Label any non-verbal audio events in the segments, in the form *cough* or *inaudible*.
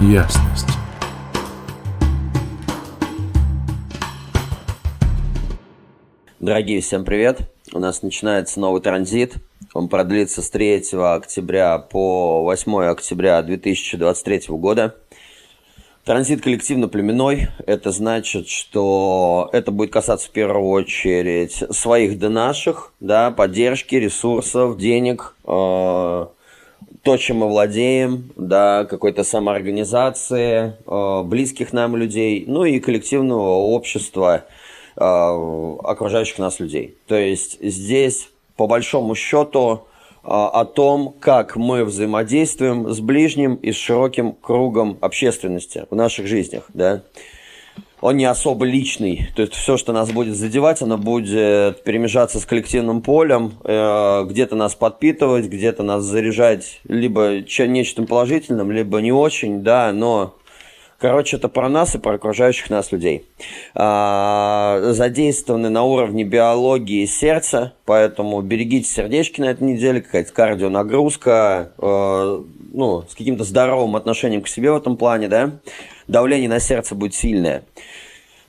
ясность. Дорогие, всем привет! У нас начинается новый транзит. Он продлится с 3 октября по 8 октября 2023 года. Транзит коллективно-племенной. Это значит, что это будет касаться в первую очередь своих да наших, да, поддержки, ресурсов, денег, э, то, чем мы владеем, да, какой-то самоорганизации, э, близких нам людей, ну и коллективного общества – Э, окружающих нас людей. То есть здесь, по большому счету, э, о том, как мы взаимодействуем с ближним и с широким кругом общественности в наших жизнях, да. Он не особо личный, то есть все, что нас будет задевать, оно будет перемежаться с коллективным полем, э, где-то нас подпитывать, где-то нас заряжать либо нечто положительным, либо не очень, да, но Короче, это про нас и про окружающих нас людей. А, задействованы на уровне биологии сердца, поэтому берегите сердечки на этой неделе, какая-то кардионагрузка, э, ну, с каким-то здоровым отношением к себе в этом плане, да. Давление на сердце будет сильное.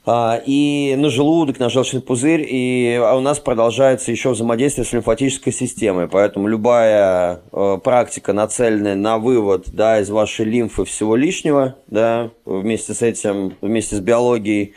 А, и на желудок, на желчный пузырь, и у нас продолжается еще взаимодействие с лимфатической системой, поэтому любая э, практика, нацеленная на вывод да, из вашей лимфы всего лишнего, да, вместе с этим, вместе с биологией,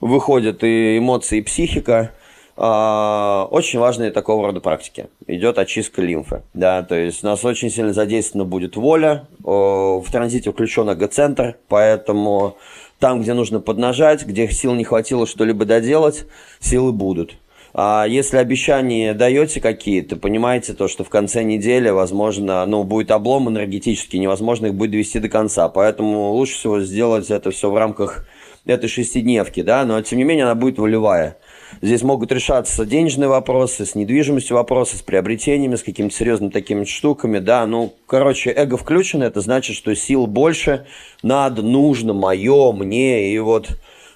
выходят и эмоции, и психика, а, очень важные такого рода практики. Идет очистка лимфы. Да, то есть у нас очень сильно задействована будет воля. В транзите включен эго-центр, поэтому там, где нужно поднажать, где сил не хватило что-либо доделать, силы будут. А если обещания даете какие-то, понимаете то, что в конце недели, возможно, ну, будет облом энергетический, невозможно их будет довести до конца. Поэтому лучше всего сделать это все в рамках этой шестидневки, да, но тем не менее она будет волевая. Здесь могут решаться денежные вопросы, с недвижимостью вопросы, с приобретениями, с какими-то серьезными такими штуками, да. Ну, короче, эго включено, это значит, что сил больше, надо, нужно, мое, мне, и вот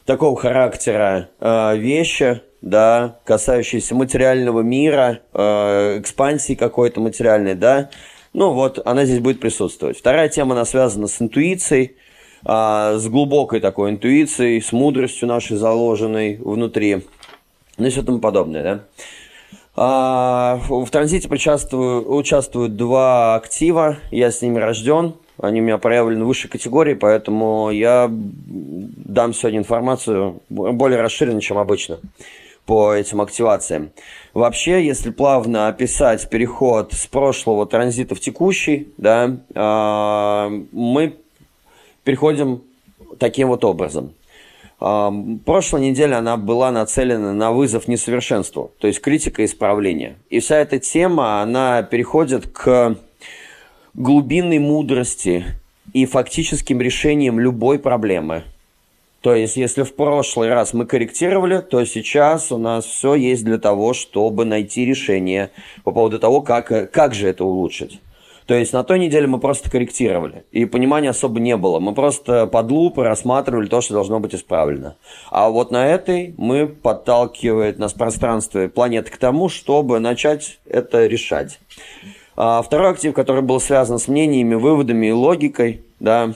такого характера э, вещи, да, касающиеся материального мира, э, экспансии какой-то материальной, да, ну вот, она здесь будет присутствовать. Вторая тема, она связана с интуицией, э, с глубокой такой интуицией, с мудростью нашей заложенной внутри ну и все тому подобное, да. А, в транзите участвую, участвуют два актива, я с ними рожден, они у меня проявлены в высшей категории, поэтому я дам сегодня информацию более расширенную, чем обычно по этим активациям. Вообще, если плавно описать переход с прошлого транзита в текущий, да, а, мы переходим таким вот образом – Прошлая неделя она была нацелена на вызов несовершенству, то есть критика и исправление. И вся эта тема, она переходит к глубинной мудрости и фактическим решениям любой проблемы. То есть, если в прошлый раз мы корректировали, то сейчас у нас все есть для того, чтобы найти решение по поводу того, как, как же это улучшить. То есть на той неделе мы просто корректировали, и понимания особо не было. Мы просто под лупой рассматривали то, что должно быть исправлено. А вот на этой мы подталкивает нас пространство планеты к тому, чтобы начать это решать. А второй актив, который был связан с мнениями, выводами и логикой, да,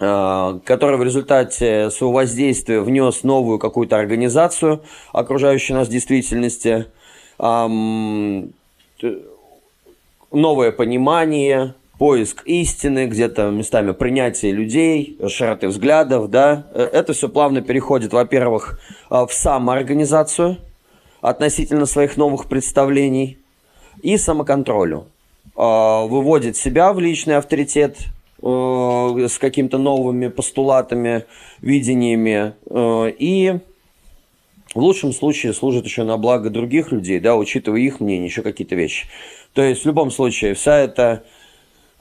а, который в результате своего воздействия внес новую какую-то организацию окружающей нас действительности, новое понимание, поиск истины, где-то местами принятие людей, широты взглядов, да, э, это все плавно переходит, во-первых, э, в самоорганизацию относительно своих новых представлений и самоконтролю. Э, выводит себя в личный авторитет с какими-то новыми постулатами, видениями и в лучшем случае служит еще на благо других людей, да, учитывая их мнение, еще какие-то вещи. То есть в любом случае вся эта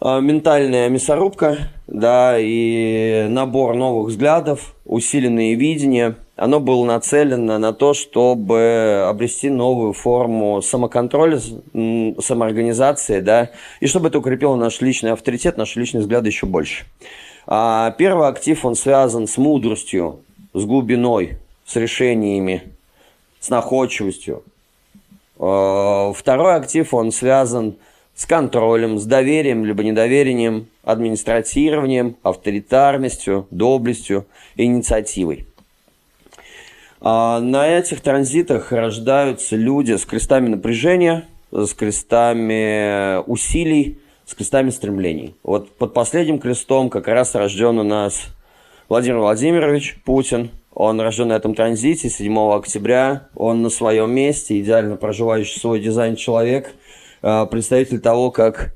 э, ментальная мясорубка, да, и набор новых взглядов, усиленные видения, оно было нацелено на то, чтобы обрести новую форму самоконтроля, самоорганизации, да, и чтобы это укрепило наш личный авторитет, наши личные взгляды еще больше. А первый актив, он связан с мудростью, с глубиной, с решениями, с находчивостью, Э, второй актив, он связан с контролем, с доверием либо недоверием, администратированием, авторитарностью, доблестью инициативой. А на этих транзитах рождаются люди с крестами напряжения, с крестами усилий, с крестами стремлений. Вот под последним крестом как раз рожден у нас Владимир Владимирович Путин. Он рожден на этом транзите 7 октября. Он на своем месте, идеально проживающий свой дизайн человек, а, представитель того, как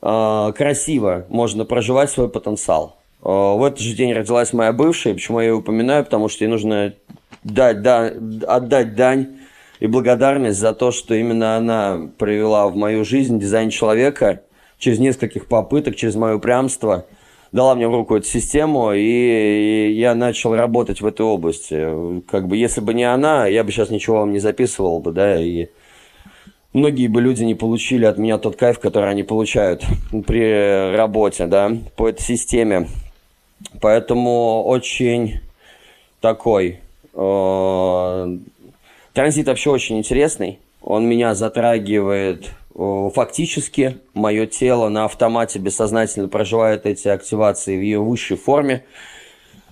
а, красиво можно проживать свой потенциал. А, в этот же день родилась моя бывшая. Почему я ее упоминаю? Потому что ей нужно дать, да, отдать дань и благодарность за то, что именно она привела в мою жизнь дизайн человека через нескольких попыток, через мое упрямство, дала мне в руку эту систему, и, я начал работать в этой области. Как бы, если бы не она, я бы сейчас ничего вам не записывал бы, да, и многие бы люди не получили от меня тот кайф, который они получают *laughs* при работе, да, по этой системе. Поэтому очень такой э, Транзит вообще очень интересный. Он меня затрагивает фактически. Мое тело на автомате бессознательно проживает эти активации в ее высшей форме.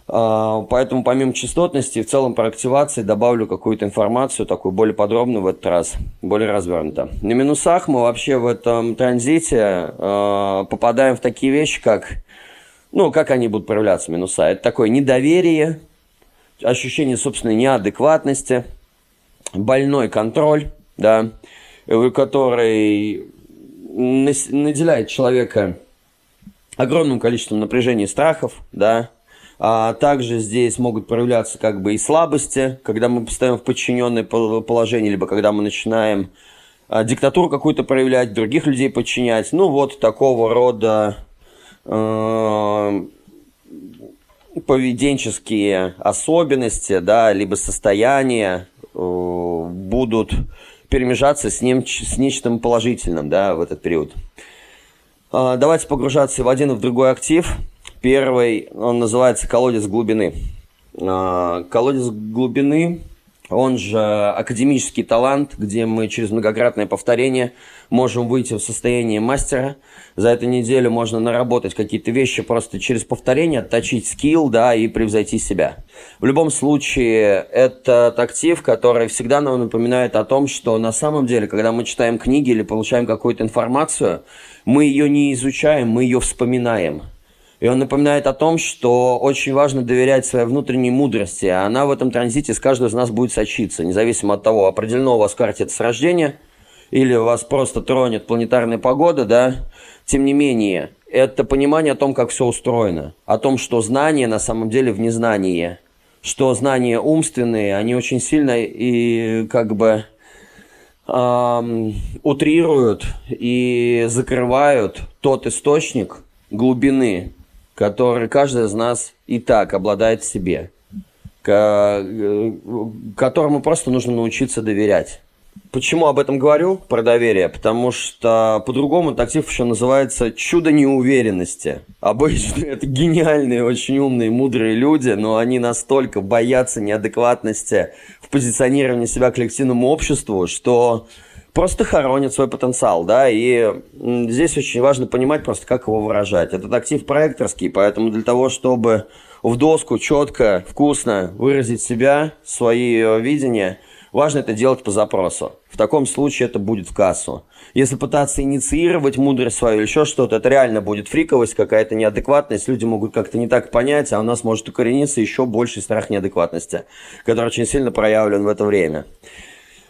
А, поэтому помимо частотности, в целом про активации добавлю какую-то информацию, такую более подробную в этот раз, более развернуто. На минусах мы вообще в этом транзите э, попадаем в такие вещи, как, ну, как они будут проявляться, минуса. Это такое недоверие, ощущение собственной неадекватности – больной контроль, да, который наделяет человека огромным количеством напряжений и страхов, да, а также здесь могут проявляться как бы и слабости, когда мы постоим в подчиненное положение, либо когда мы начинаем а, диктатуру какую-то проявлять, других людей подчинять. Ну, вот такого рода э, поведенческие особенности, да, либо состояния, Э, будут перемежаться с, ним, с нечто положительным да, в этот период. А, давайте погружаться в один и в другой актив. Первый, он называется колодец глубины. А, колодец глубины он же академический талант, где мы через многократное повторение можем выйти в состояние мастера. За эту неделю можно наработать какие-то вещи просто через повторение, отточить скилл, да, и превзойти себя. В любом случае, это актив, который всегда нам напоминает о том, что на самом деле, когда мы читаем книги или получаем какую-то информацию, мы ее не изучаем, мы ее вспоминаем. И он напоминает о том, что очень важно доверять своей внутренней мудрости. А она в этом транзите с каждого из нас будет сочиться, независимо от того, определено у вас карте это с рождения, или у вас просто тронет планетарная погода, да, тем не менее, это понимание о том, как все устроено, о том, что знание на самом деле в незнании, что знания умственные, они очень сильно и как бы эм, утрируют и закрывают тот источник глубины, который каждый из нас и так обладает в себе, э, которому просто нужно научиться доверять. Почему об этом говорю, про доверие? Потому что по-другому этот актив еще называется чудо неуверенности. Обычно *laughs* это гениальные, очень умные, мудрые люди, но они настолько боятся неадекватности в позиционировании себя коллективному обществу, что просто хоронит свой потенциал, да, и здесь очень важно понимать просто, как его выражать. Этот актив проекторский, поэтому для того, чтобы в доску четко, вкусно выразить себя, свои э, видения, важно это делать по запросу. В таком случае это будет в кассу. Если пытаться инициировать мудрость свою или еще что-то, это реально будет фриковость, какая-то неадекватность, люди могут как-то не так понять, а у нас может укорениться еще больший страх неадекватности, который очень сильно проявлен в это время.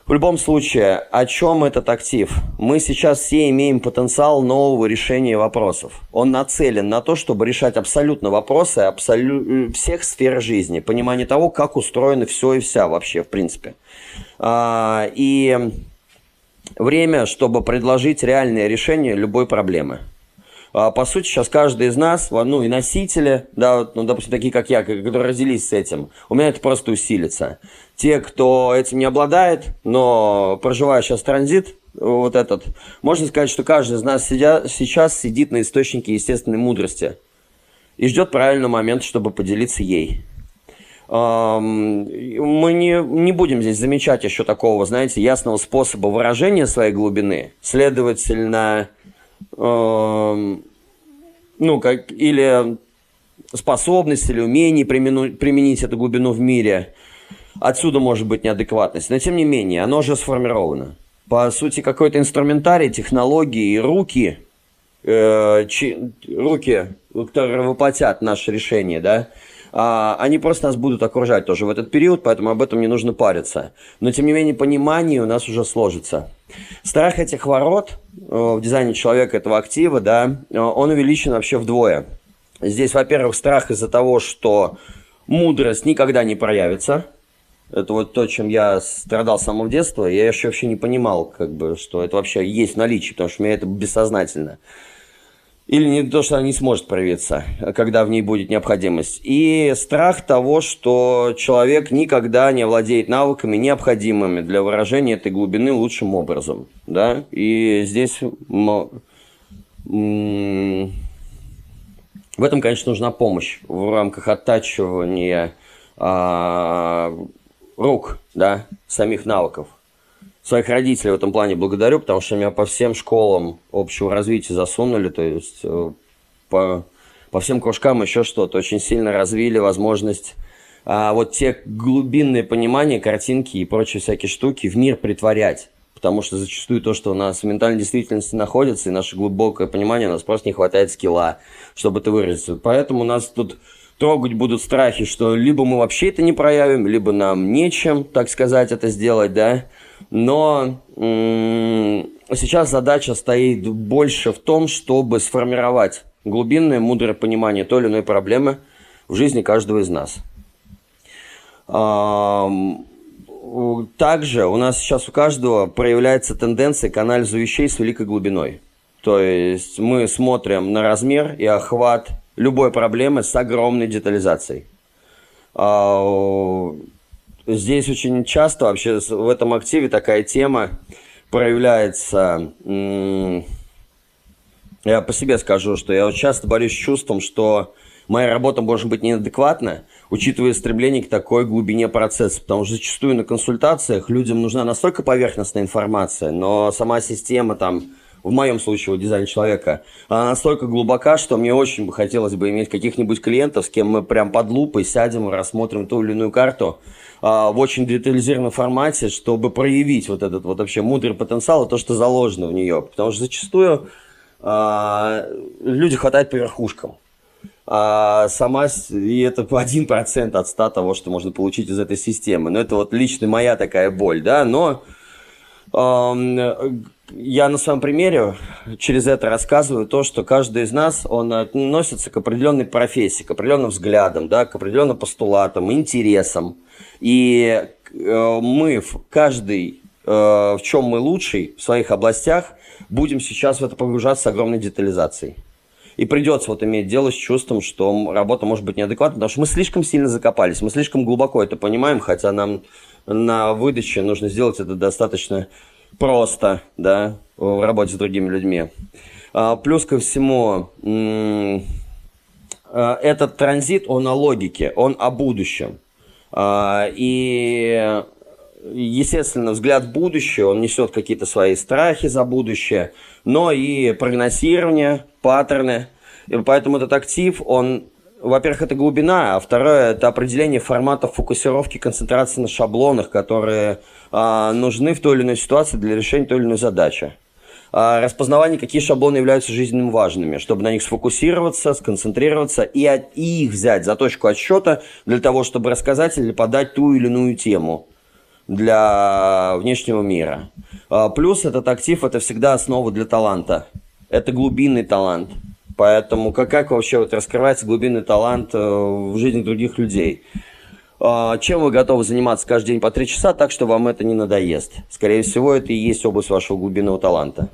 В любом случае, о чем этот актив? Мы сейчас все имеем потенциал нового решения вопросов. Он нацелен на то, чтобы решать абсолютно вопросы абсолю... Э, всех сфер жизни, понимание того, как устроено все и вся вообще, в принципе. А, и время, чтобы предложить реальное решение любой проблемы. А, по сути, сейчас каждый из нас, ну и носители, да, ну, допустим, такие как я, которые родились с этим, у меня это просто усилится. Те, кто этим не обладает, но проживая сейчас транзит, вот этот, можно сказать, что каждый из нас сидя, сейчас сидит на источнике естественной мудрости и ждет правильного момента, чтобы поделиться ей. Мы не, не будем здесь замечать еще такого, знаете, ясного способа выражения своей глубины. Следовательно, ну, как, или способность или умение примену, применить эту глубину в мире. Отсюда может быть неадекватность. Но тем не менее, оно уже сформировано. По сути, какой-то инструментарий, технологии и руки, э, чи, руки, которые воплотят наше решение, да, они просто нас будут окружать тоже в этот период, поэтому об этом не нужно париться. Но, тем не менее, понимание у нас уже сложится. Страх этих ворот э, в дизайне человека, этого актива, да, э, он увеличен вообще вдвое. Здесь, во-первых, страх из-за того, что мудрость никогда не проявится. Это вот то, чем я страдал с самого детства. Я еще вообще не понимал, как бы, что это вообще есть в наличии, потому что у меня это бессознательно. Или не то, что она не сможет проявиться, когда в ней будет необходимость. И страх того, что человек никогда не владеет навыками, необходимыми для выражения этой глубины лучшим образом. Да? И здесь в этом, конечно, нужна помощь в рамках оттачивания а, рук, да, самих навыков. Своих родителей в этом плане благодарю, потому что меня по всем школам общего развития засунули, то есть э, по, по всем кружкам еще что-то, очень сильно развили возможность а, вот те глубинные понимания, картинки и прочие всякие штуки в мир притворять потому что зачастую то, что у нас в ментальной действительности находится, и наше глубокое понимание, у нас просто не хватает скилла, чтобы это выразиться. Поэтому у нас тут трогать будут страхи, что либо мы вообще это не проявим, либо нам нечем, так сказать, это сделать, да. Но сейчас задача стоит больше в том, чтобы сформировать глубинное, мудрое понимание той или иной проблемы в жизни каждого из нас. Также у нас сейчас у каждого проявляется тенденция к анализу вещей с великой глубиной. То есть мы смотрим на размер и охват любой проблемы с огромной детализацией. А, здесь очень часто вообще в этом активе такая тема проявляется. Я по себе скажу, что я часто борюсь с чувством, что моя работа может быть неадекватна, учитывая стремление к такой глубине процесса. Потому что зачастую на консультациях людям нужна настолько поверхностная информация, но сама система там, в моем случае, вот дизайн человека, она настолько глубока, что мне очень бы хотелось бы иметь каких-нибудь клиентов, с кем мы прям под лупой сядем и рассмотрим ту или иную карту а, в очень детализированном формате, чтобы проявить вот этот вот вообще мудрый потенциал и то, что заложено в нее. Потому что зачастую а, люди хватает по верхушкам а сама, и это один процент от ста того, что можно получить из этой системы. Но это вот лично моя такая боль, да, но я на своем примере через это рассказываю то, что каждый из нас, он относится к определенной профессии, к определенным взглядам, да, к определенным постулатам, интересам. И э, мы, каждый, э, в чем мы лучший в своих областях, будем сейчас в это погружаться с огромной детализацией. И придется вот иметь дело с чувством, что работа может быть неадекватна, потому что мы слишком сильно закопались, мы слишком глубоко это понимаем, хотя нам на выдаче нужно сделать это достаточно просто, да, в работе с другими людьми. А, плюс ко всему, а, этот транзит, он о логике, он о будущем. А, и, естественно, взгляд в будущее, он несет какие-то свои страхи за будущее, но и прогнозирование, паттерны. И поэтому этот актив, он, во-первых, это глубина, а второе, это определение форматов фокусировки, концентрации на шаблонах, которые а, нужны в той или иной ситуации для решения той или иной задачи. А, распознавание, какие шаблоны являются жизненно важными, чтобы на них сфокусироваться, сконцентрироваться и, от, и их взять за точку отсчета для того, чтобы рассказать или подать ту или иную тему для внешнего мира. А, плюс этот актив – это всегда основа для таланта – это глубинный талант. Поэтому как, как вообще вот раскрывается глубинный талант э, в жизни других людей? А, чем вы готовы заниматься каждый день по три часа так, что вам это не надоест? Скорее всего, это и есть область вашего глубинного таланта.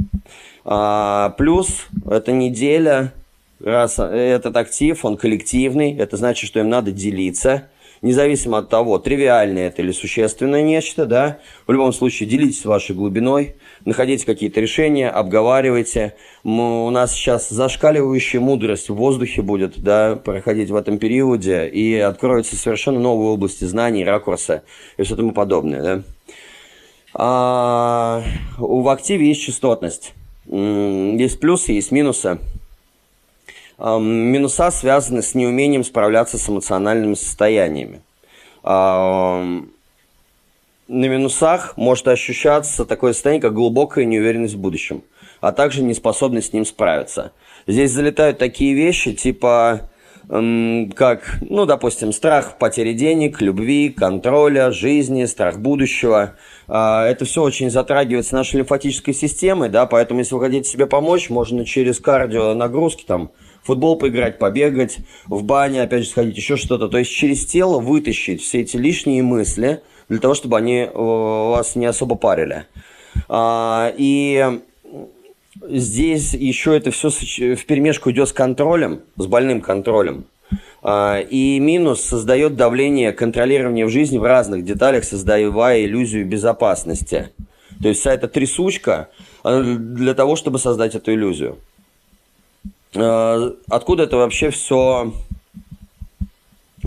А, плюс, эта неделя, раз этот актив, он коллективный, это значит, что им надо делиться – независимо от того, тривиальное это или существенное нечто, да, в любом случае делитесь вашей глубиной, находите какие-то решения, обговаривайте. Мы, у нас сейчас зашкаливающая мудрость в воздухе будет, да, проходить в этом периоде, и откроются совершенно новые области знаний, ракурса и все тому подобное, да. А, в активе есть частотность. Есть плюсы, есть минусы. Минуса связаны с неумением справляться с эмоциональными состояниями. На минусах может ощущаться такое состояние, как глубокая неуверенность в будущем, а также неспособность с ним справиться. Здесь залетают такие вещи, типа как, ну, допустим, страх потери денег, любви, контроля, жизни, страх будущего. А, это все очень затрагивает с нашей лимфатической системой, да, поэтому если вы хотите себе помочь, можно через кардио нагрузки, там, футбол поиграть, побегать, в бане, опять же, сходить, еще что-то. То есть через тело вытащить все эти лишние мысли для того, чтобы они э, вас не особо парили. А, и здесь еще это все в перемешку идет с контролем, с больным контролем. А, и минус создает давление контролирования в жизни в разных деталях, создавая иллюзию безопасности. То есть вся эта трясучка для того, чтобы создать эту иллюзию. А, откуда это вообще все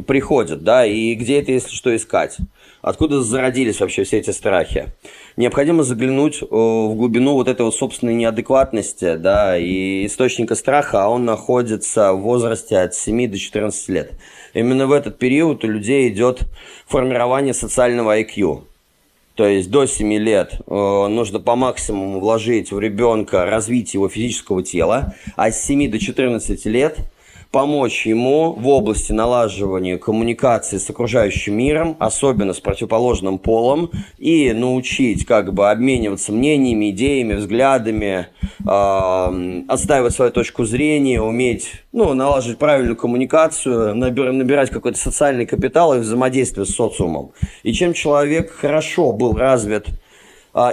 приходит, да, и где это, если что, искать? Откуда зародились вообще все эти страхи? Необходимо заглянуть э, в глубину вот этой вот собственной неадекватности, да, и источника страха, а он находится в возрасте от 7 до 14 лет. Именно в этот период у людей идет формирование социального IQ. То есть до 7 лет э, нужно по максимуму вложить в ребенка развитие его физического тела, а с 7 до 14 лет – помочь ему в области налаживания коммуникации с окружающим миром, особенно с противоположным полом, и научить как бы обмениваться мнениями, идеями, взглядами, э, отстаивать свою точку зрения, уметь ну, налаживать правильную коммуникацию, набир, набирать какой-то социальный капитал и взаимодействие с социумом. И чем человек хорошо был развит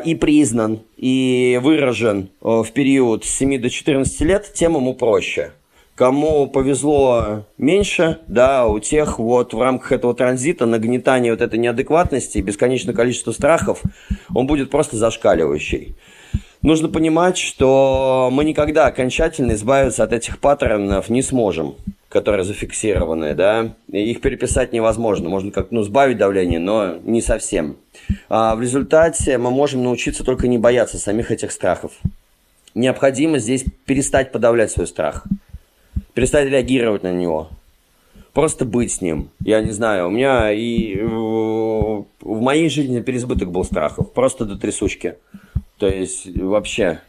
и признан, и выражен в период с 7 до 14 лет, тем ему проще. Кому повезло меньше, да, у тех вот в рамках этого транзита нагнетание вот этой неадекватности бесконечное количество страхов, он будет просто зашкаливающий. Нужно понимать, что мы никогда окончательно избавиться от этих паттернов не сможем, которые зафиксированы, да, их переписать невозможно, можно как ну, сбавить давление, но не совсем. А в результате мы можем научиться только не бояться самих этих страхов. Необходимо здесь перестать подавлять свой страх – перестать реагировать на него. Просто быть с ним. Я не знаю, у меня и в моей жизни переизбыток был страхов. Просто до трясучки. То есть вообще.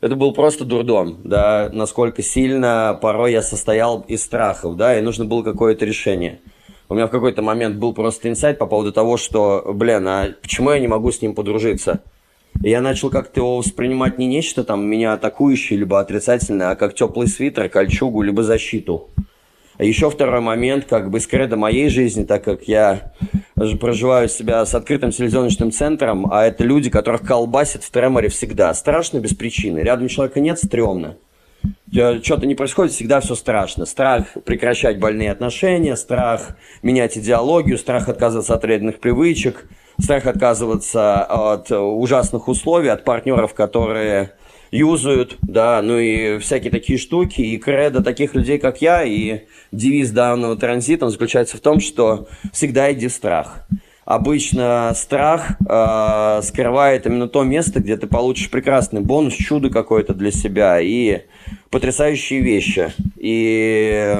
Это был просто дурдом, да, насколько сильно порой я состоял из страхов, да, и нужно было какое-то решение. У меня в какой-то момент был просто инсайт по поводу того, что, блин, а почему я не могу с ним подружиться? Я начал как-то его воспринимать не нечто там меня атакующее, либо отрицательное, а как теплый свитер, кольчугу, либо защиту. А еще второй момент, как бы скредо моей жизни, так как я проживаю себя с открытым селезеночным центром, а это люди, которых колбасит в треморе всегда. Страшно без причины. Рядом человека нет, стрёмно. Что-то не происходит, всегда все страшно. Страх прекращать больные отношения, страх менять идеологию, страх отказываться от вредных привычек – страх отказываться от ужасных условий, от партнеров, которые юзают, да, ну и всякие такие штуки, и кредо таких людей, как я, и девиз данного транзита он заключается в том, что всегда иди в страх. Обычно страх э, скрывает именно то место, где ты получишь прекрасный бонус, чудо какое-то для себя и потрясающие вещи. И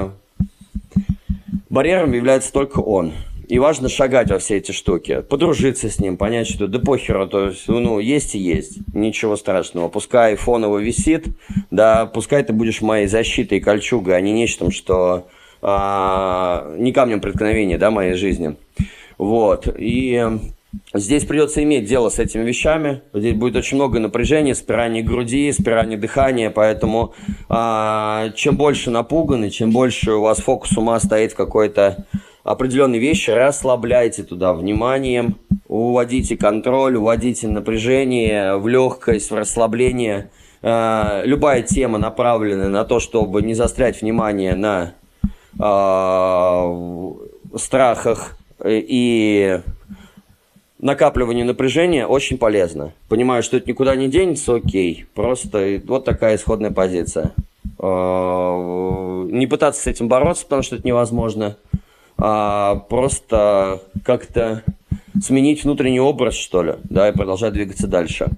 барьером является только он. И важно шагать во все эти штуки, подружиться с ним, понять, что да похеру, то есть, ну, есть и есть, ничего страшного. Пускай фоново висит, да, пускай ты будешь моей защитой и кольчугой, а не нечто, что а, не камнем преткновения, да, моей жизни. Вот, и Здесь придется иметь дело с этими вещами. Здесь будет очень много напряжения, спирания груди, спирания дыхания. Поэтому а, чем больше напуганы, чем больше у вас фокус ума стоит в какой-то определенные вещи, расслабляйте туда вниманием, уводите контроль, уводите напряжение в легкость, в расслабление. Э, любая тема направлена на то, чтобы не застрять внимание на э, страхах и накапливанию напряжения очень полезно. Понимаю, что это никуда не денется, окей. Просто вот такая исходная позиция. Э, не пытаться с этим бороться, потому что это невозможно а, просто как-то сменить внутренний образ, что ли, да, и продолжать двигаться дальше.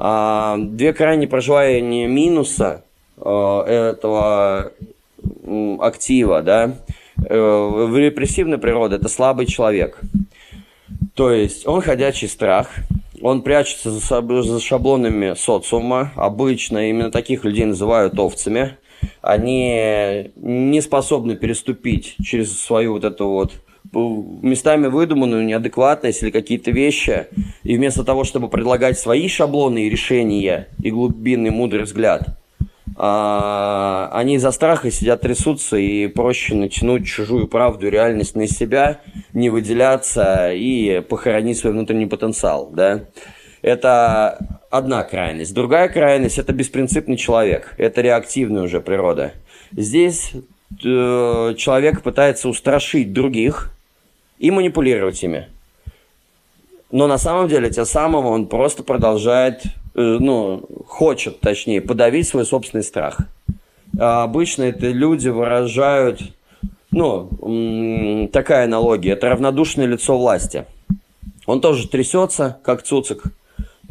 А, две крайние проживания минуса а, этого актива, да, э, в репрессивной природе это слабый человек. То есть он ходячий страх, он прячется за, за шаблонами социума. Обычно именно таких людей называют овцами. Они не способны переступить через свою вот эту вот местами выдуманную неадекватность или какие-то вещи, и вместо того, чтобы предлагать свои шаблоны и решения и глубинный мудрый взгляд, а, они из-за страха сидят трясутся и проще натянуть чужую правду реальность на себя, не выделяться и похоронить свой внутренний потенциал, да. Это одна крайность. Другая крайность – это беспринципный человек. Это реактивная уже природа. Здесь э, человек пытается устрашить других и манипулировать ими. Но на самом деле, тем самым он просто продолжает Э, ну, хочет, точнее, подавить свой собственный страх. А обычно это люди выражают, ну, такая аналогия, это равнодушное лицо власти. Он тоже трясется, как цуцик,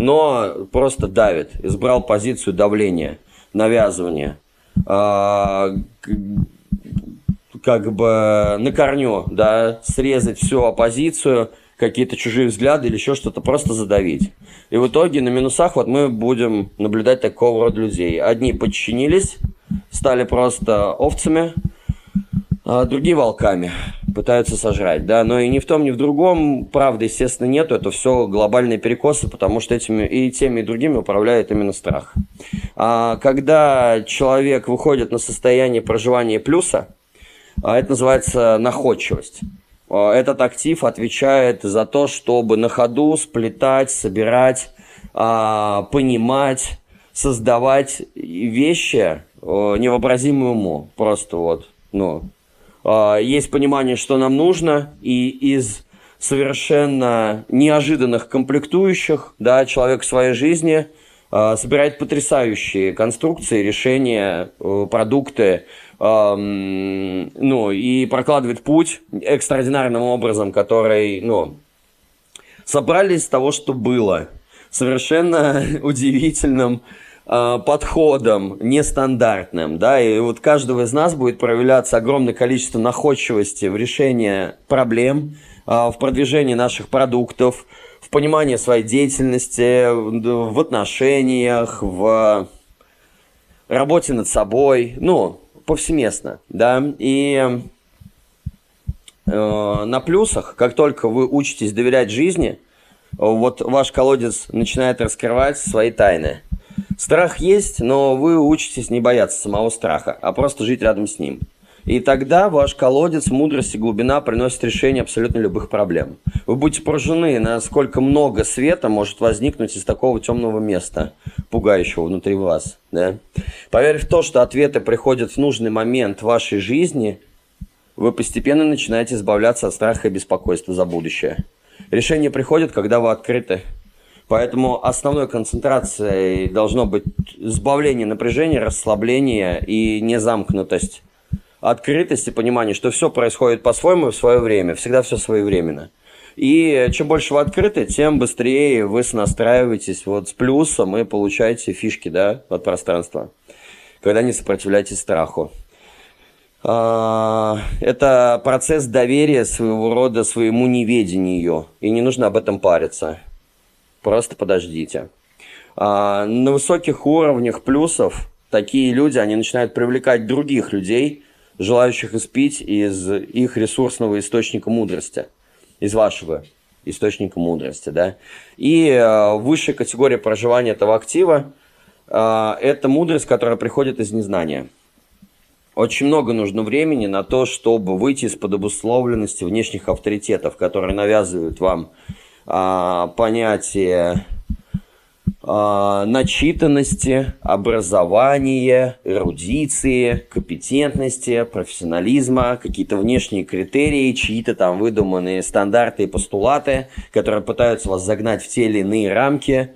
но просто давит, избрал позицию давления, навязывания, а, как бы на корню, да, срезать всю оппозицию – какие-то чужие взгляды или еще что-то, просто задавить. И в итоге на минусах вот мы будем наблюдать такого рода людей. Одни подчинились, стали просто овцами, а другие волками пытаются сожрать, да, но и ни в том, ни в другом правды, естественно, нету, это все глобальные перекосы, потому что этими и теми, и другими управляет именно страх. А когда человек выходит на состояние проживания плюса, а это называется находчивость. Э, этот актив отвечает за то, чтобы на ходу сплетать, собирать, а, понимать, создавать вещи невообразимые уму. Просто вот, ну, а, есть понимание, что нам нужно, и из совершенно неожиданных комплектующих, да, человек в своей жизни а, собирает потрясающие конструкции, решения, э, продукты, ну, и прокладывает путь экстраординарным образом, который, ну, собрались из того, что было. Совершенно *laughs* удивительным э, подходом, нестандартным, да, и вот каждого из нас будет проявляться огромное количество находчивости в решении проблем, э, в продвижении наших продуктов, в понимании своей деятельности, в отношениях, в работе над собой, ну, повсеместно, да, и э, на плюсах, как только вы учитесь доверять жизни, вот ваш колодец начинает раскрывать свои тайны. Страх есть, но вы учитесь не бояться самого страха, а просто жить рядом с ним. И тогда ваш колодец, мудрость и глубина приносит решение абсолютно любых проблем. Вы будете поражены, насколько много света может возникнуть из такого темного места, пугающего внутри вас. Да? Поверив в то, что ответы приходят в нужный момент вашей жизни, вы постепенно начинаете избавляться от страха и беспокойства за будущее. Решение приходит, когда вы открыты. Поэтому основной концентрацией должно быть избавление напряжения, расслабление и незамкнутость открытость и понимание, что все происходит по-своему в свое время, всегда все своевременно. И чем больше вы открыты, тем быстрее вы настраиваетесь вот с плюсом и получаете фишки да, от пространства, когда не сопротивляетесь страху. А, это процесс доверия своего рода своему неведению, и не нужно об этом париться. Просто подождите. А, на высоких уровнях плюсов такие люди, они начинают привлекать других людей – желающих испить из их ресурсного источника мудрости, из вашего источника мудрости, да. И э, высшая категория проживания этого актива э, это мудрость, которая приходит из незнания. Очень много нужно времени на то, чтобы выйти из-под обусловленности внешних авторитетов, которые навязывают вам э, понятие э, начитанности, образования, эрудиции, компетентности, профессионализма, какие-то внешние критерии, чьи-то там выдуманные стандарты и постулаты, которые пытаются вас загнать в те или иные рамки.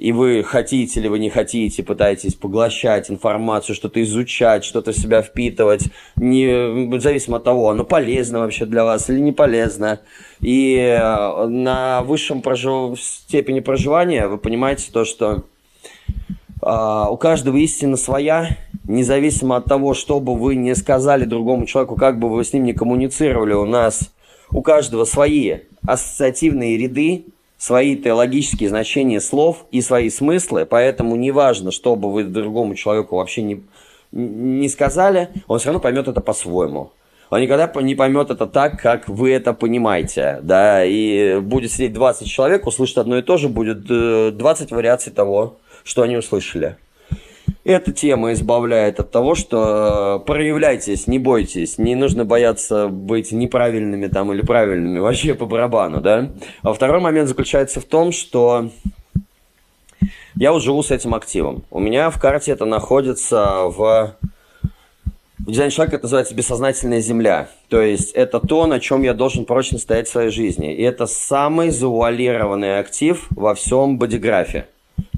И вы хотите или вы не хотите, пытаетесь поглощать информацию, что-то изучать, что-то в себя впитывать, не, зависимо от того, оно полезно вообще для вас или не полезно. И э, на высшем прожив... степени проживания вы понимаете то, что а, у каждого истина своя, независимо от того, что бы вы не сказали другому человеку, как бы вы с ним не коммуницировали, у нас у каждого свои ассоциативные ряды, свои теологические значения слов и свои смыслы, поэтому неважно, что бы вы другому человеку вообще не, не сказали, он все равно поймет это по-своему. Он никогда не поймет это так, как вы это понимаете, да, и будет сидеть 20 человек, услышит одно и то же, будет 20 э, вариаций того, что они услышали. Эта тема избавляет от того, что э, проявляйтесь, не бойтесь, не нужно бояться быть неправильными там или правильными, *laughs* вообще по барабану, да. А второй момент заключается в том, что я вот живу с этим активом. У меня в карте это находится в... В дизайне человека это называется бессознательная земля. То есть это то, на чем я должен прочно стоять в своей жизни. И это самый завуалированный актив во всем бодиграфе.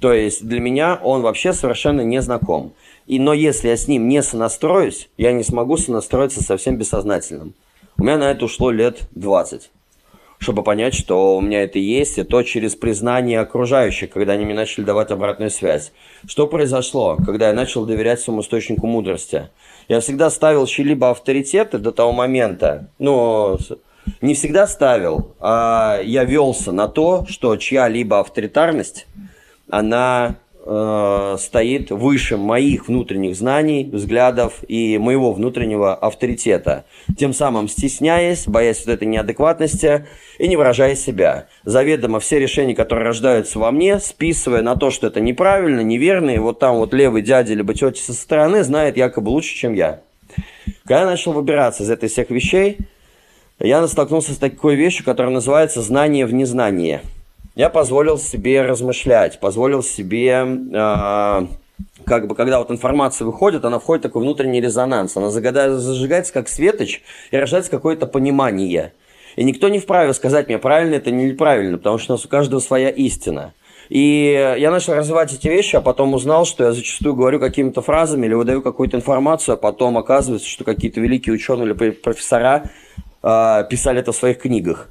То есть для меня он вообще совершенно не знаком. И, но если я с ним не сонастроюсь, я не смогу сонастроиться совсем бессознательным. У меня на это ушло лет 20 чтобы понять, что у меня это есть, и то через признание окружающих, когда они мне начали давать обратную связь. Что произошло, когда я начал доверять своему источнику мудрости? Я всегда ставил чьи-либо авторитеты до того момента, ну, не всегда ставил, а я велся на то, что чья-либо авторитарность она э, стоит выше моих внутренних знаний, взглядов и моего внутреннего авторитета. Тем самым стесняясь, боясь вот этой неадекватности и не выражая себя. Заведомо все решения, которые рождаются во мне, списывая на то, что это неправильно, неверно, и вот там вот левый дядя либо тетя со стороны знает якобы лучше, чем я. Когда я начал выбираться из этой всех вещей, я столкнулся с такой вещью, которая называется знание в незнании – я позволил себе размышлять, позволил себе, э, как бы, когда вот информация выходит, она входит в такой внутренний резонанс, она зажигается как светоч и рождается какое-то понимание. И никто не вправе сказать мне, правильно это или неправильно, потому что у нас у каждого своя истина. И я начал развивать эти вещи, а потом узнал, что я зачастую говорю какими-то фразами или выдаю какую-то информацию, а потом оказывается, что какие-то великие ученые или профессора э, писали это в своих книгах.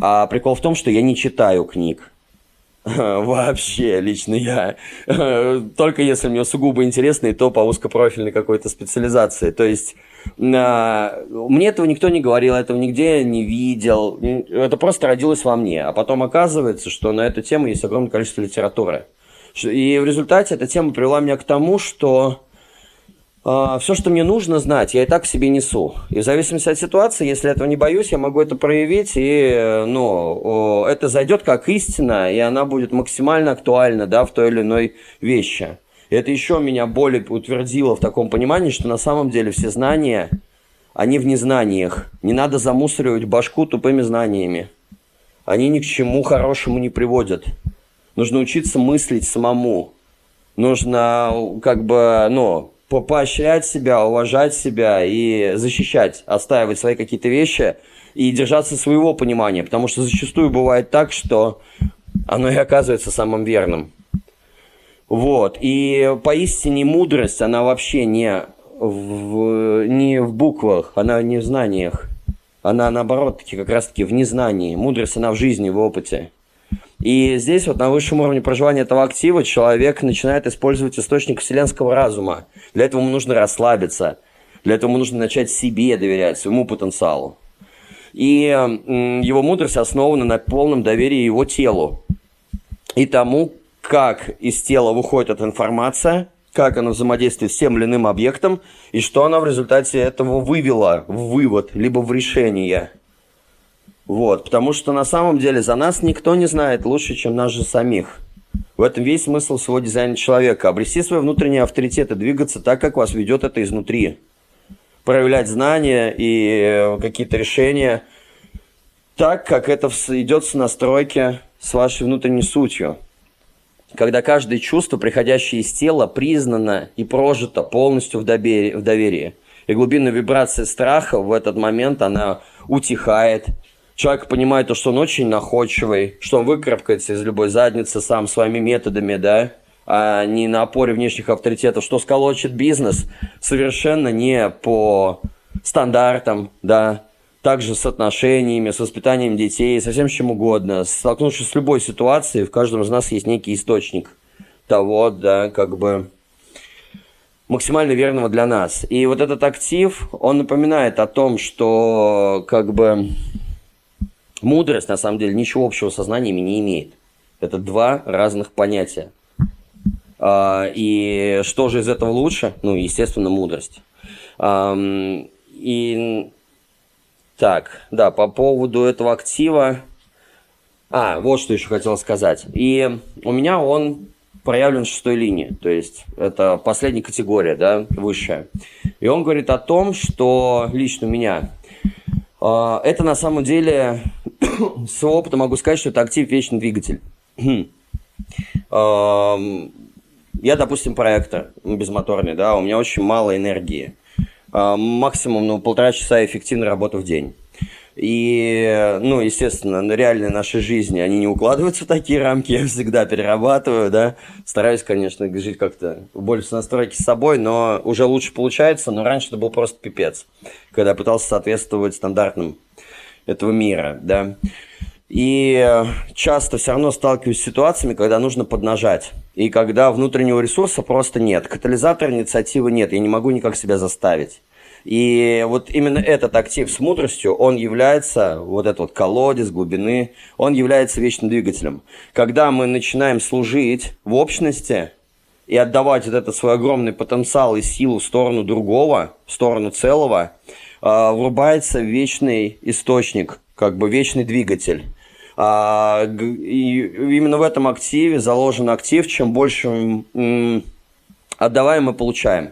А прикол в том, что я не читаю книг. *laughs* Вообще, лично я. *laughs* Только если мне сугубо интересно, и то по узкопрофильной какой-то специализации. То есть, а, мне этого никто не говорил, этого нигде не видел. Это просто родилось во мне. А потом оказывается, что на эту тему есть огромное количество литературы. И в результате эта тема привела меня к тому, что все, что мне нужно знать, я и так в себе несу. И в зависимости от ситуации, если этого не боюсь, я могу это проявить, и ну, это зайдет как истина, и она будет максимально актуальна да, в той или иной вещи. И это еще меня более утвердило в таком понимании, что на самом деле все знания, они в незнаниях. Не надо замусоривать башку тупыми знаниями. Они ни к чему хорошему не приводят. Нужно учиться мыслить самому. Нужно как бы, ну, поощрять себя, уважать себя и защищать, отстаивать свои какие-то вещи и держаться своего понимания, потому что зачастую бывает так, что оно и оказывается самым верным. Вот. И поистине мудрость, она вообще не в, не в буквах, она не в знаниях. Она, наоборот, таки как раз-таки в незнании. Мудрость, она в жизни, в опыте. И здесь вот на высшем уровне проживания этого актива человек начинает использовать источник вселенского разума. Для этого ему нужно расслабиться. Для этого ему нужно начать себе доверять, своему потенциалу. И его мудрость основана на полном доверии его телу. И тому, как из тела выходит эта информация, как она взаимодействует с тем или иным объектом, и что она в результате этого вывела в вывод, либо в решение – вот, потому что на самом деле за нас никто не знает лучше, чем нас же самих. В этом весь смысл всего дизайна человека. Обрести свой внутренний авторитет и двигаться так, как вас ведет это изнутри. Проявлять знания и э, какие-то решения так, как это идет с настройки с вашей внутренней сутью. Когда каждое чувство, приходящее из тела, признано и прожито полностью в доверии. И глубинная вибрация страха в этот момент, она утихает – человек понимает то, что он очень находчивый, что он выкарабкается из любой задницы сам своими методами, да, а не на опоре внешних авторитетов, что сколочит бизнес совершенно не по стандартам, да, также с отношениями, с воспитанием детей, со всем чем угодно. Столкнувшись с любой ситуацией, в каждом из нас есть некий источник того, да, как бы максимально верного для нас. И вот этот актив, он напоминает о том, что как бы мудрость на самом деле ничего общего со знаниями не имеет. Это два разных понятия. А, и что же из этого лучше? Ну, естественно, мудрость. И так, да, по поводу этого актива. А, вот что еще хотел сказать. И у меня он проявлен в шестой линии, то есть это последняя категория, да, высшая. И он говорит о том, что лично у меня э, это на самом деле с опыта могу сказать, что это актив вечный двигатель. Я, допустим, проектор безмоторный, да, у меня очень мало энергии. Максимум ну, полтора часа эффективной работы в день. И, ну, естественно, на реальной нашей жизни они не укладываются в такие рамки, я всегда перерабатываю, да. Стараюсь, конечно, жить как-то больше в настройке с собой, но уже лучше получается, но раньше это был просто пипец, когда я пытался соответствовать стандартам этого мира, да. И часто все равно сталкиваюсь с ситуациями, когда нужно поднажать. И когда внутреннего ресурса просто нет. Катализатора инициативы нет. Я не могу никак себя заставить. И вот именно этот актив с мудростью, он является, вот этот вот колодец глубины, он является вечным двигателем. Когда мы начинаем служить в общности и отдавать вот этот свой огромный потенциал и силу в сторону другого, в сторону целого, врубается вечный источник, как бы вечный двигатель. А, и именно в этом активе заложен актив, чем больше отдаваем мы получаем.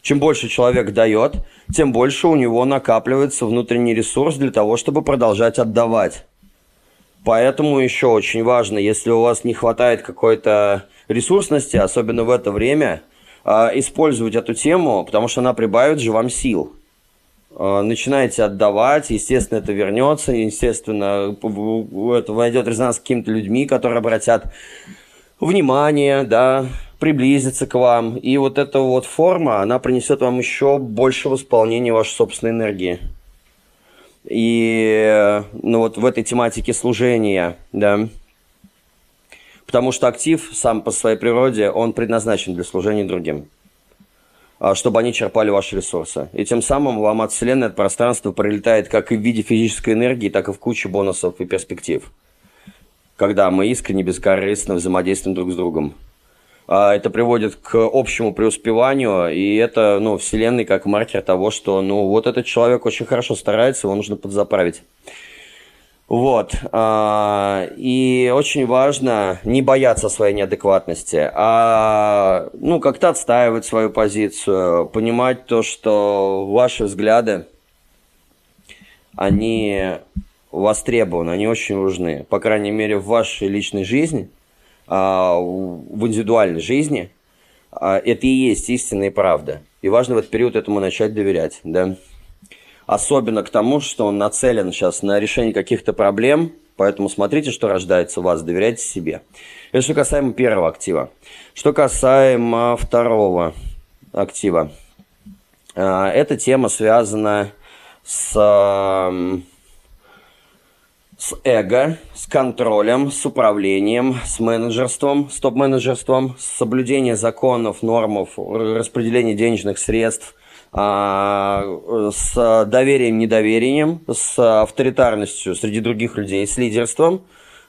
Чем больше человек дает, тем больше у него накапливается внутренний ресурс для того, чтобы продолжать отдавать. Поэтому еще очень важно, если у вас не хватает какой-то ресурсности, особенно в это время, а, использовать эту тему, потому что она прибавит же вам сил. Э, начинаете отдавать, естественно, это вернется, естественно, это войдет резонанс с какими-то людьми, которые обратят внимание, да, приблизиться к вам. И вот эта вот форма, она принесет вам еще больше восполнения вашей собственной энергии. И ну вот в этой тематике служения, да, потому что актив сам по своей природе, он предназначен для служения другим. А, чтобы они черпали ваши ресурсы. И тем самым вам от Вселенной, от пространства прилетает как и в виде физической энергии, так и в куче бонусов и перспектив. Когда мы искренне, бескорыстно взаимодействуем друг с другом. А, это приводит к общему преуспеванию, и это, ну, Вселенной как маркер того, что, ну, вот этот человек очень хорошо старается, его нужно подзаправить. Вот. А, и очень важно не бояться своей неадекватности, а ну, как-то отстаивать свою позицию, понимать то, что ваши взгляды, они востребованы, они очень нужны. По крайней мере, в вашей личной жизни, а, в индивидуальной жизни, а, это и есть истинная правда. И важно в этот период этому начать доверять, да особенно к тому, что он нацелен сейчас на решение каких-то проблем, поэтому смотрите, что рождается у вас, доверяйте себе. Это что касаемо первого актива. Что касаемо второго актива. А, эта тема связана с, с эго, с контролем, с управлением, с менеджерством, с топ-менеджерством, с соблюдением законов, нормов, распределения денежных средств, с доверием, недоверием, с авторитарностью среди других людей, с лидерством,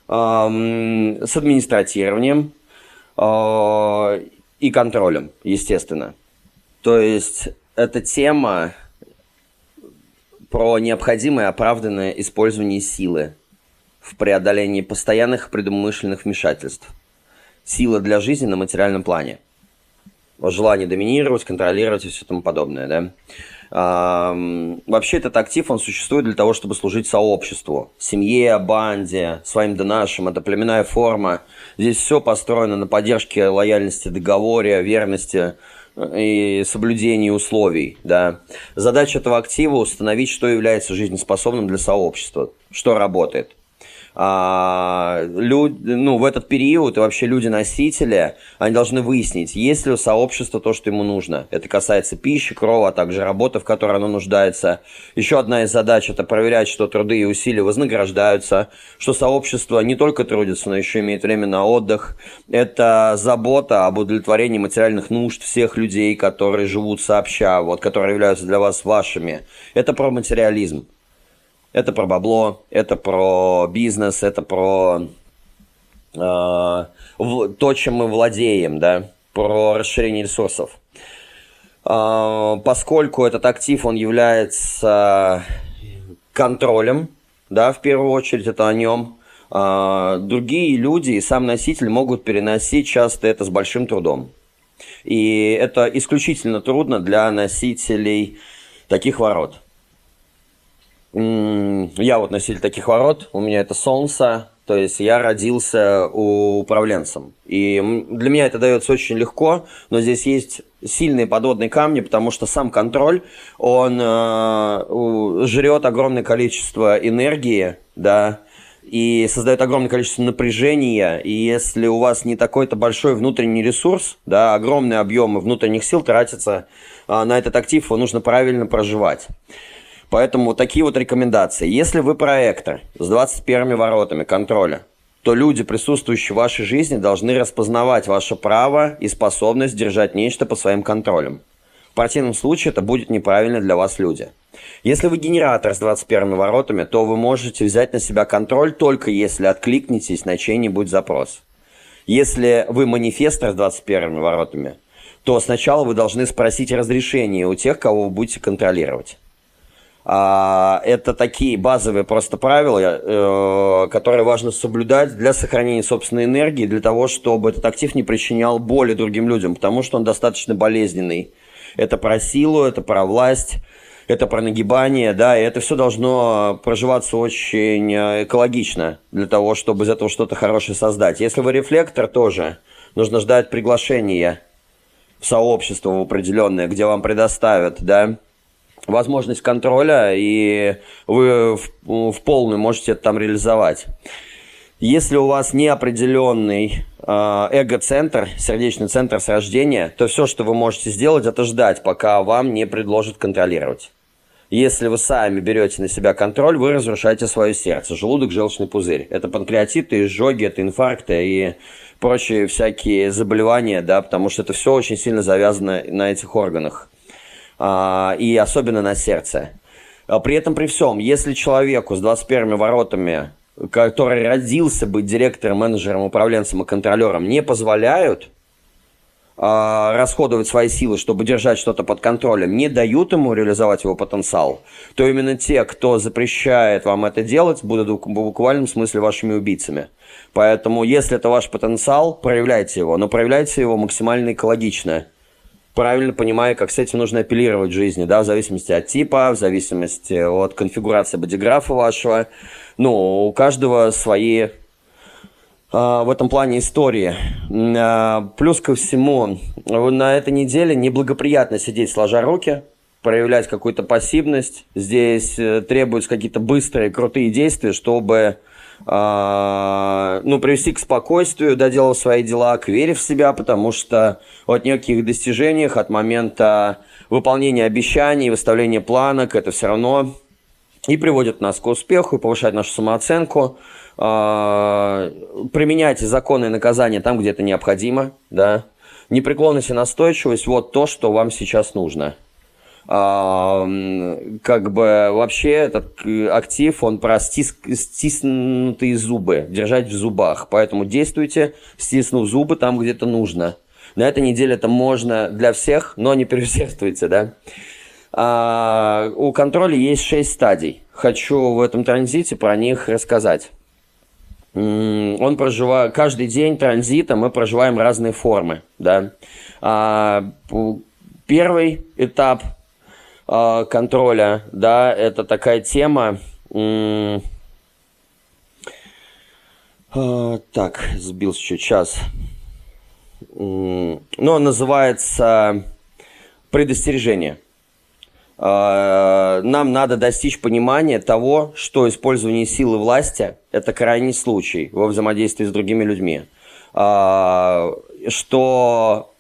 с администратированием а, и контролем, естественно. То есть эта тема про необходимое оправданное использование силы в преодолении постоянных предумышленных вмешательств. Сила для жизни на материальном плане – желание доминировать, контролировать и все тому подобное, да. Вообще этот актив, он существует для того, чтобы служить сообществу, семье, банде, своим да нашим, это племенная форма. Здесь все построено на поддержке лояльности, договоре, верности, и соблюдении условий, да. Задача этого актива установить, что является жизнеспособным для сообщества, что работает а, люд, ну, в этот период и вообще люди-носители, они должны выяснить, есть ли у сообщества то, что ему нужно. Это касается пищи, крова, а также работы, в которой оно нуждается. Еще одна из задач – это проверять, что труды и усилия вознаграждаются, что сообщество не только трудится, но еще имеет время на отдых. Это забота об удовлетворении материальных нужд всех людей, которые живут сообща, вот, которые являются для вас вашими. Это про материализм. Это про бабло, это про бизнес, это про э, то, чем мы владеем, да, про расширение ресурсов. Э, поскольку этот актив, он является контролем, да, в первую очередь это о нем. Э, другие люди и сам носитель могут переносить часто это с большим трудом. И это исключительно трудно для носителей таких ворот. Я вот носитель таких ворот, у меня это солнце, то есть я родился управленцем. И для меня это дается очень легко, но здесь есть сильные подводные камни, потому что сам контроль, он э, жрет огромное количество энергии, да, и создает огромное количество напряжения, и если у вас не такой-то большой внутренний ресурс, да, огромные объемы внутренних сил тратятся э, на этот актив, его нужно правильно проживать. Поэтому такие вот рекомендации. Если вы проектор с 21 воротами контроля, то люди, присутствующие в вашей жизни, должны распознавать ваше право и способность держать нечто под своим контролем. В противном случае это будет неправильно для вас люди. Если вы генератор с 21 воротами, то вы можете взять на себя контроль только если откликнетесь на чей-нибудь запрос. Если вы манифестор с 21 воротами, то сначала вы должны спросить разрешение у тех, кого вы будете контролировать. А, это такие базовые просто правила, э, которые важно соблюдать для сохранения собственной энергии, для того, чтобы этот актив не причинял боли другим людям, потому что он достаточно болезненный. Это про силу, это про власть, это про нагибание, да, и это все должно проживаться очень э, экологично для того, чтобы из этого что-то хорошее создать. Если вы рефлектор тоже, нужно ждать приглашения в сообщество в определенное, где вам предоставят, да, возможность контроля, и вы в, в полную можете это там реализовать. Если у вас неопределенный э, эго-центр, сердечный центр с рождения, то все, что вы можете сделать, это ждать, пока вам не предложат контролировать. Если вы сами берете на себя контроль, вы разрушаете свое сердце, желудок, желчный пузырь. Это панкреатиты, изжоги, это инфаркты и прочие всякие заболевания, да, потому что это все очень сильно завязано на этих органах. А, и особенно на сердце. А при этом, при всем, если человеку с 21 воротами, который родился быть директором, менеджером, управленцем и контролером, не позволяют а, расходовать свои силы, чтобы держать что-то под контролем, не дают ему реализовать его потенциал, то именно те, кто запрещает вам это делать, будут в буквальном смысле вашими убийцами. Поэтому, если это ваш потенциал, проявляйте его, но проявляйте его максимально экологично – правильно понимая, как с этим нужно апеллировать в жизни, да, в зависимости от типа, в зависимости от конфигурации бодиграфа вашего. Ну, у каждого свои э, в этом плане истории. Э, плюс ко всему, на этой неделе неблагоприятно сидеть сложа руки, проявлять какую-то пассивность. Здесь э, требуются какие-то быстрые, крутые действия, чтобы ну, привести к спокойствию, доделав свои дела, к вере в себя, потому что от неких достижениях, от момента выполнения обещаний, выставления планок, это все равно и приводит нас к успеху, и повышает нашу самооценку. А, применяйте законы и наказания там, где это необходимо, да. Непреклонность и настойчивость – вот то, что вам сейчас нужно – как бы вообще этот э, актив, он про стис, стиснутые зубы, держать в зубах. Поэтому действуйте, стиснув зубы там, где это нужно. На этой неделе это можно для всех, но не переусердствуйте, да. А, у контроля есть шесть стадий. Хочу в этом транзите про них рассказать. Он проживает каждый день транзита, мы проживаем разные формы, да. А, первый этап э, контроля, да, это такая тема. Э, так, сбился чуть час. Э, ну, называется предостережение. А, нам надо достичь понимания того, что использование силы власти – это крайний случай во взаимодействии с другими людьми. Что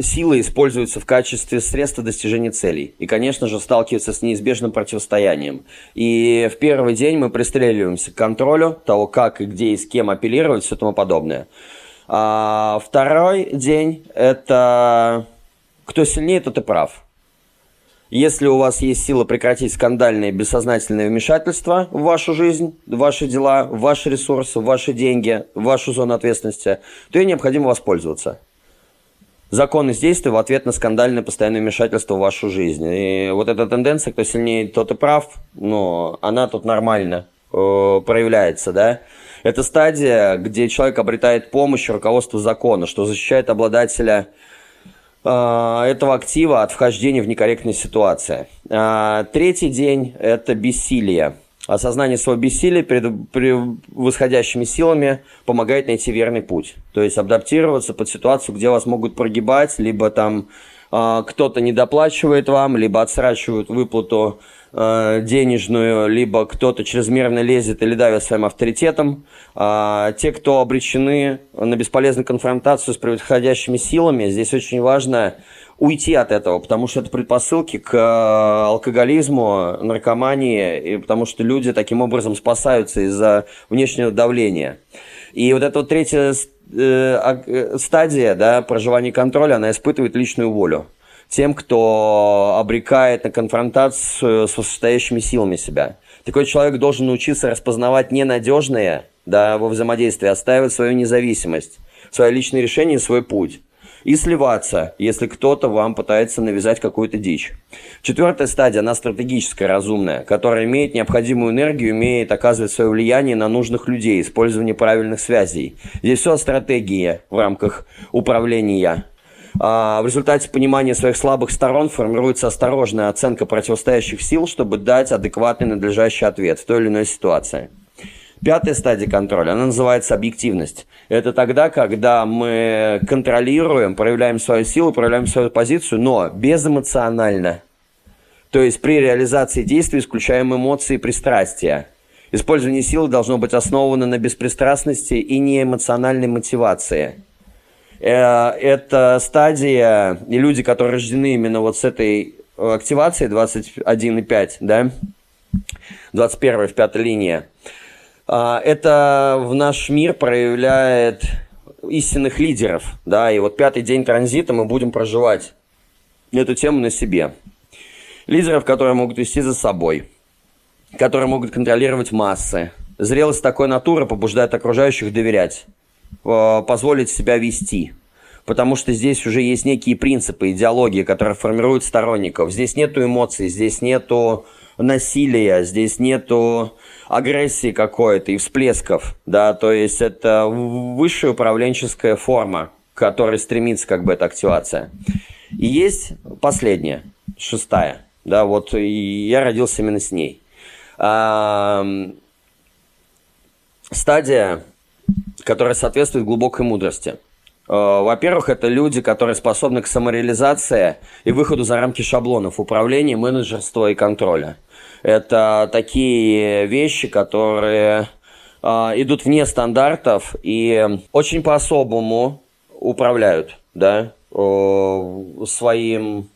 сила используется в качестве средства достижения целей. И, конечно же, сталкивается с неизбежным противостоянием. И в первый день мы пристреливаемся к контролю того, как и где и с кем апеллировать, все тому подобное. А второй день – это кто сильнее, тот и прав. Если у вас есть сила прекратить скандальные бессознательные вмешательства в вашу жизнь, в ваши дела, в ваши ресурсы, в ваши деньги, в вашу зону ответственности, то ей необходимо воспользоваться. Законность действия в ответ на скандальное постоянное вмешательство в вашу жизнь. И вот эта тенденция, кто сильнее, тот и прав, но она тут нормально э, проявляется, да. Это стадия, где человек обретает помощь руководства закона, что защищает обладателя э, этого актива от вхождения в некорректные ситуации. Э, третий день – это бессилие. Осознание своего бессилия перед превосходящими силами помогает найти верный путь. То есть адаптироваться под ситуацию, где вас могут прогибать, либо там э, кто-то недоплачивает вам, либо отсрачивают выплату э, денежную, либо кто-то чрезмерно лезет или давит своим авторитетом. Э, те, кто обречены на бесполезную конфронтацию с превосходящими силами, здесь очень важно уйти от этого, потому что это предпосылки к э, алкоголизму, наркомании, и потому что люди таким образом спасаются из-за внешнего давления. И вот эта вот третья э, э, стадия да, проживания контроля, она испытывает личную волю тем, кто обрекает на конфронтацию с высшестоящими силами себя. Такой человек должен научиться распознавать ненадежное да, во взаимодействии, отстаивать свою независимость, свое личное решение, свой путь и сливаться, если кто-то вам пытается навязать какую-то дичь. Четвертая стадия, она стратегическая, разумная, которая имеет необходимую энергию, умеет оказывать свое влияние на нужных людей, использование правильных связей. Здесь все о стратегии в рамках управления. А в результате понимания своих слабых сторон формируется осторожная оценка противостоящих сил, чтобы дать адекватный надлежащий ответ в той или иной ситуации. Пятая стадия контроля, она называется объективность. Это тогда, когда мы контролируем, проявляем свою силу, проявляем свою позицию, но безэмоционально. То есть при реализации действий исключаем эмоции и пристрастия. Использование силы должно быть основано на беспристрастности и неэмоциональной мотивации. Э, это стадия, и люди, которые рождены именно вот с этой активацией 21,5, да, 21 в пятой линии, это в наш мир проявляет истинных лидеров, да, и вот пятый день транзита мы будем проживать эту тему на себе. Лидеров, которые могут вести за собой, которые могут контролировать массы. Зрелость такой натуры побуждает окружающих доверять, а, позволить себя вести. Потому что здесь уже есть некие принципы, идеологии, которые формируют сторонников. Здесь нету эмоций, здесь нету насилия, здесь нету агрессии какой-то и всплесков, да, то есть это высшая управленческая форма, к которой стремится как бы эта активация. И есть последняя, шестая, да, вот и я родился именно с ней. А, стадия, которая соответствует глубокой мудрости. А, во-первых, это люди, которые способны к самореализации и выходу за рамки шаблонов управления, менеджерства и контроля. Это такие вещи, которые э, идут вне стандартов и очень по-особому управляют, да, э, своим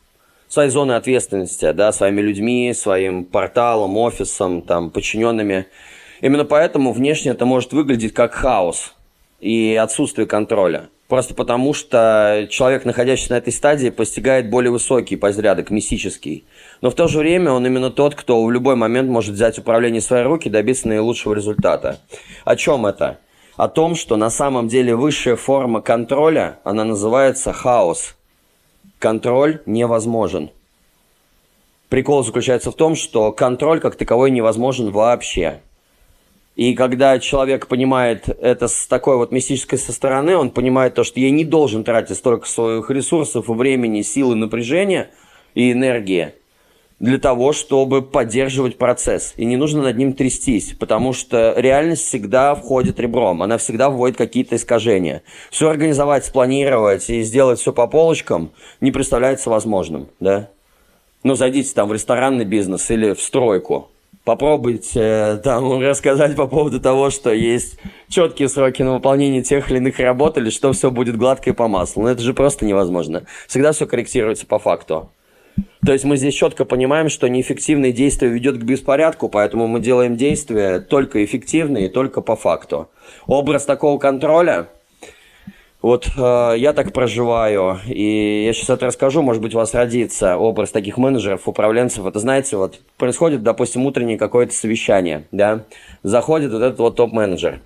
своей зоной ответственности, да, своими людьми, своим порталом, офисом, там, подчиненными. Именно поэтому внешне это может выглядеть как хаос и отсутствие контроля. Просто потому, что человек, находящийся на этой стадии, постигает более высокий порядок, мистический. Но в то же время он именно тот, кто в любой момент может взять управление в свои руки и добиться наилучшего результата. О чем это? О том, что на самом деле высшая форма контроля, она называется хаос. Контроль невозможен. Прикол заключается в том, что контроль как таковой невозможен вообще. И когда человек понимает это с такой вот мистической со стороны, он понимает то, что я не должен тратить столько своих ресурсов, времени, силы, напряжения и энергии для того, чтобы поддерживать процесс. И не нужно над ним трястись, потому что реальность всегда входит ребром, она всегда вводит какие-то искажения. Все организовать, спланировать и сделать все по полочкам не представляется возможным, да? Ну, зайдите там в ресторанный бизнес или в стройку, попробуйте э, там *laughs* рассказать по поводу того, что есть четкие сроки на выполнение тех или иных работ, или что все будет гладко и по маслу. Но это же просто невозможно. Всегда все корректируется по факту. То есть мы здесь четко понимаем, что неэффективное действие ведет к беспорядку, поэтому мы делаем действия только эффективные, только по факту. Образ такого контроля, вот э, я так проживаю, и я сейчас это расскажу, может быть, у вас родится образ таких менеджеров, управленцев. Это, знаете, вот происходит, допустим, утреннее какое-то совещание, да, заходит вот этот вот топ-менеджер.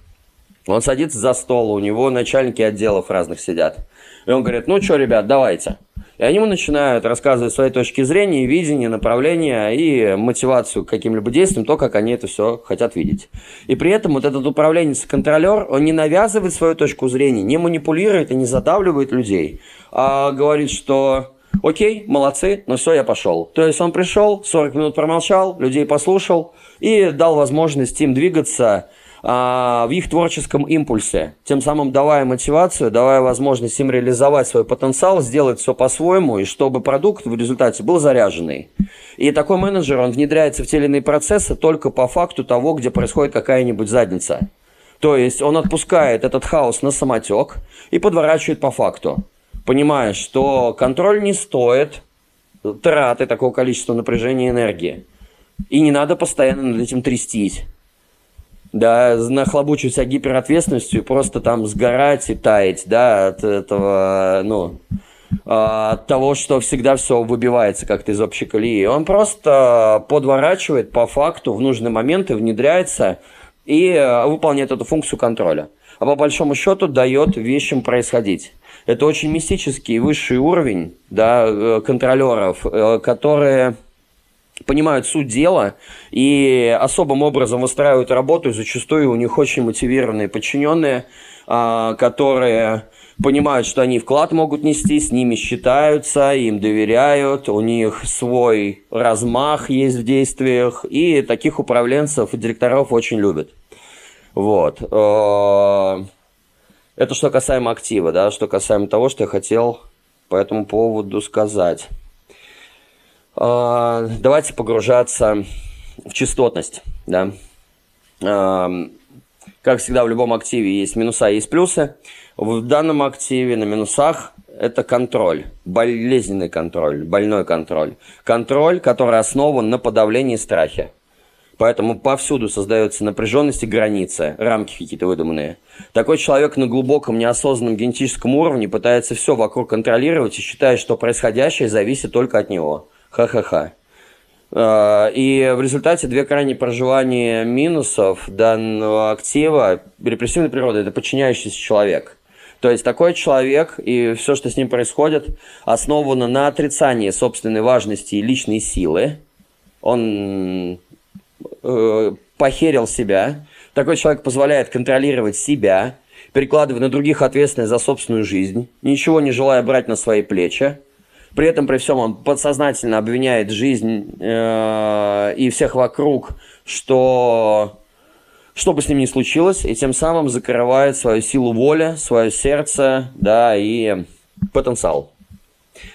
Он садится за стол, у него начальники отделов разных сидят. И он говорит, ну что, ребят, давайте. И они ему начинают рассказывать свои точки зрения, видение, направление и мотивацию к каким-либо действиям, то, как они это все хотят видеть. И при этом вот этот управленец-контролер, он не навязывает свою точку зрения, не манипулирует и не задавливает людей, а говорит, что окей, молодцы, но все, я пошел. То есть он пришел, 40 минут промолчал, людей послушал и дал возможность им двигаться а, в их творческом импульсе, тем самым давая мотивацию, давая возможность им реализовать свой потенциал, сделать все по-своему, и чтобы продукт в результате был заряженный. И такой менеджер, он внедряется в те или иные процессы только по факту того, где происходит какая-нибудь задница. То есть он отпускает этот хаос на самотек и подворачивает по факту, понимая, что контроль не стоит траты такого количества напряжения и энергии. И не надо постоянно над этим трястись да, нахлобучить себя гиперответственностью и просто там сгорать и таять, да, от этого, ну, а, от того, что всегда все выбивается как-то из общей колеи. Он просто подворачивает по факту в нужные моменты, внедряется и э, выполняет эту функцию контроля. А по большому счету дает вещам происходить. Это очень мистический высший уровень да, э, контролеров, э, которые понимают суть дела и особым образом выстраивают работу, и зачастую у них очень мотивированные подчиненные, а, которые понимают, что они вклад могут нести, с ними считаются, им доверяют, у них свой размах есть в действиях, и таких управленцев и директоров очень любят. Вот. А, это что касаемо актива, да, что касаемо того, что я хотел по этому поводу сказать. А, давайте погружаться в частотность. Да? А, как всегда, в любом активе есть минуса и есть плюсы. В данном активе на минусах это контроль, болезненный контроль, больной контроль. Контроль, который основан на подавлении страхи. Поэтому повсюду создается напряженность и границы, рамки какие-то выдуманные. Такой человек на глубоком неосознанном генетическом уровне пытается все вокруг контролировать и считает, что происходящее зависит только от него. Ха-ха-ха. А, и в результате две крайние проживания минусов данного актива репрессивной природы – это подчиняющийся человек. То есть такой человек и все, что с ним происходит, основано на отрицании собственной важности и личной силы. Он э, похерил себя. Такой человек позволяет контролировать себя, перекладывая на других ответственность за собственную жизнь, ничего не желая брать на свои плечи. При этом, при всем, он подсознательно обвиняет жизнь э, и всех вокруг, что что бы с ним ни случилось, и тем самым закрывает свою силу воли, свое сердце, да, и потенциал.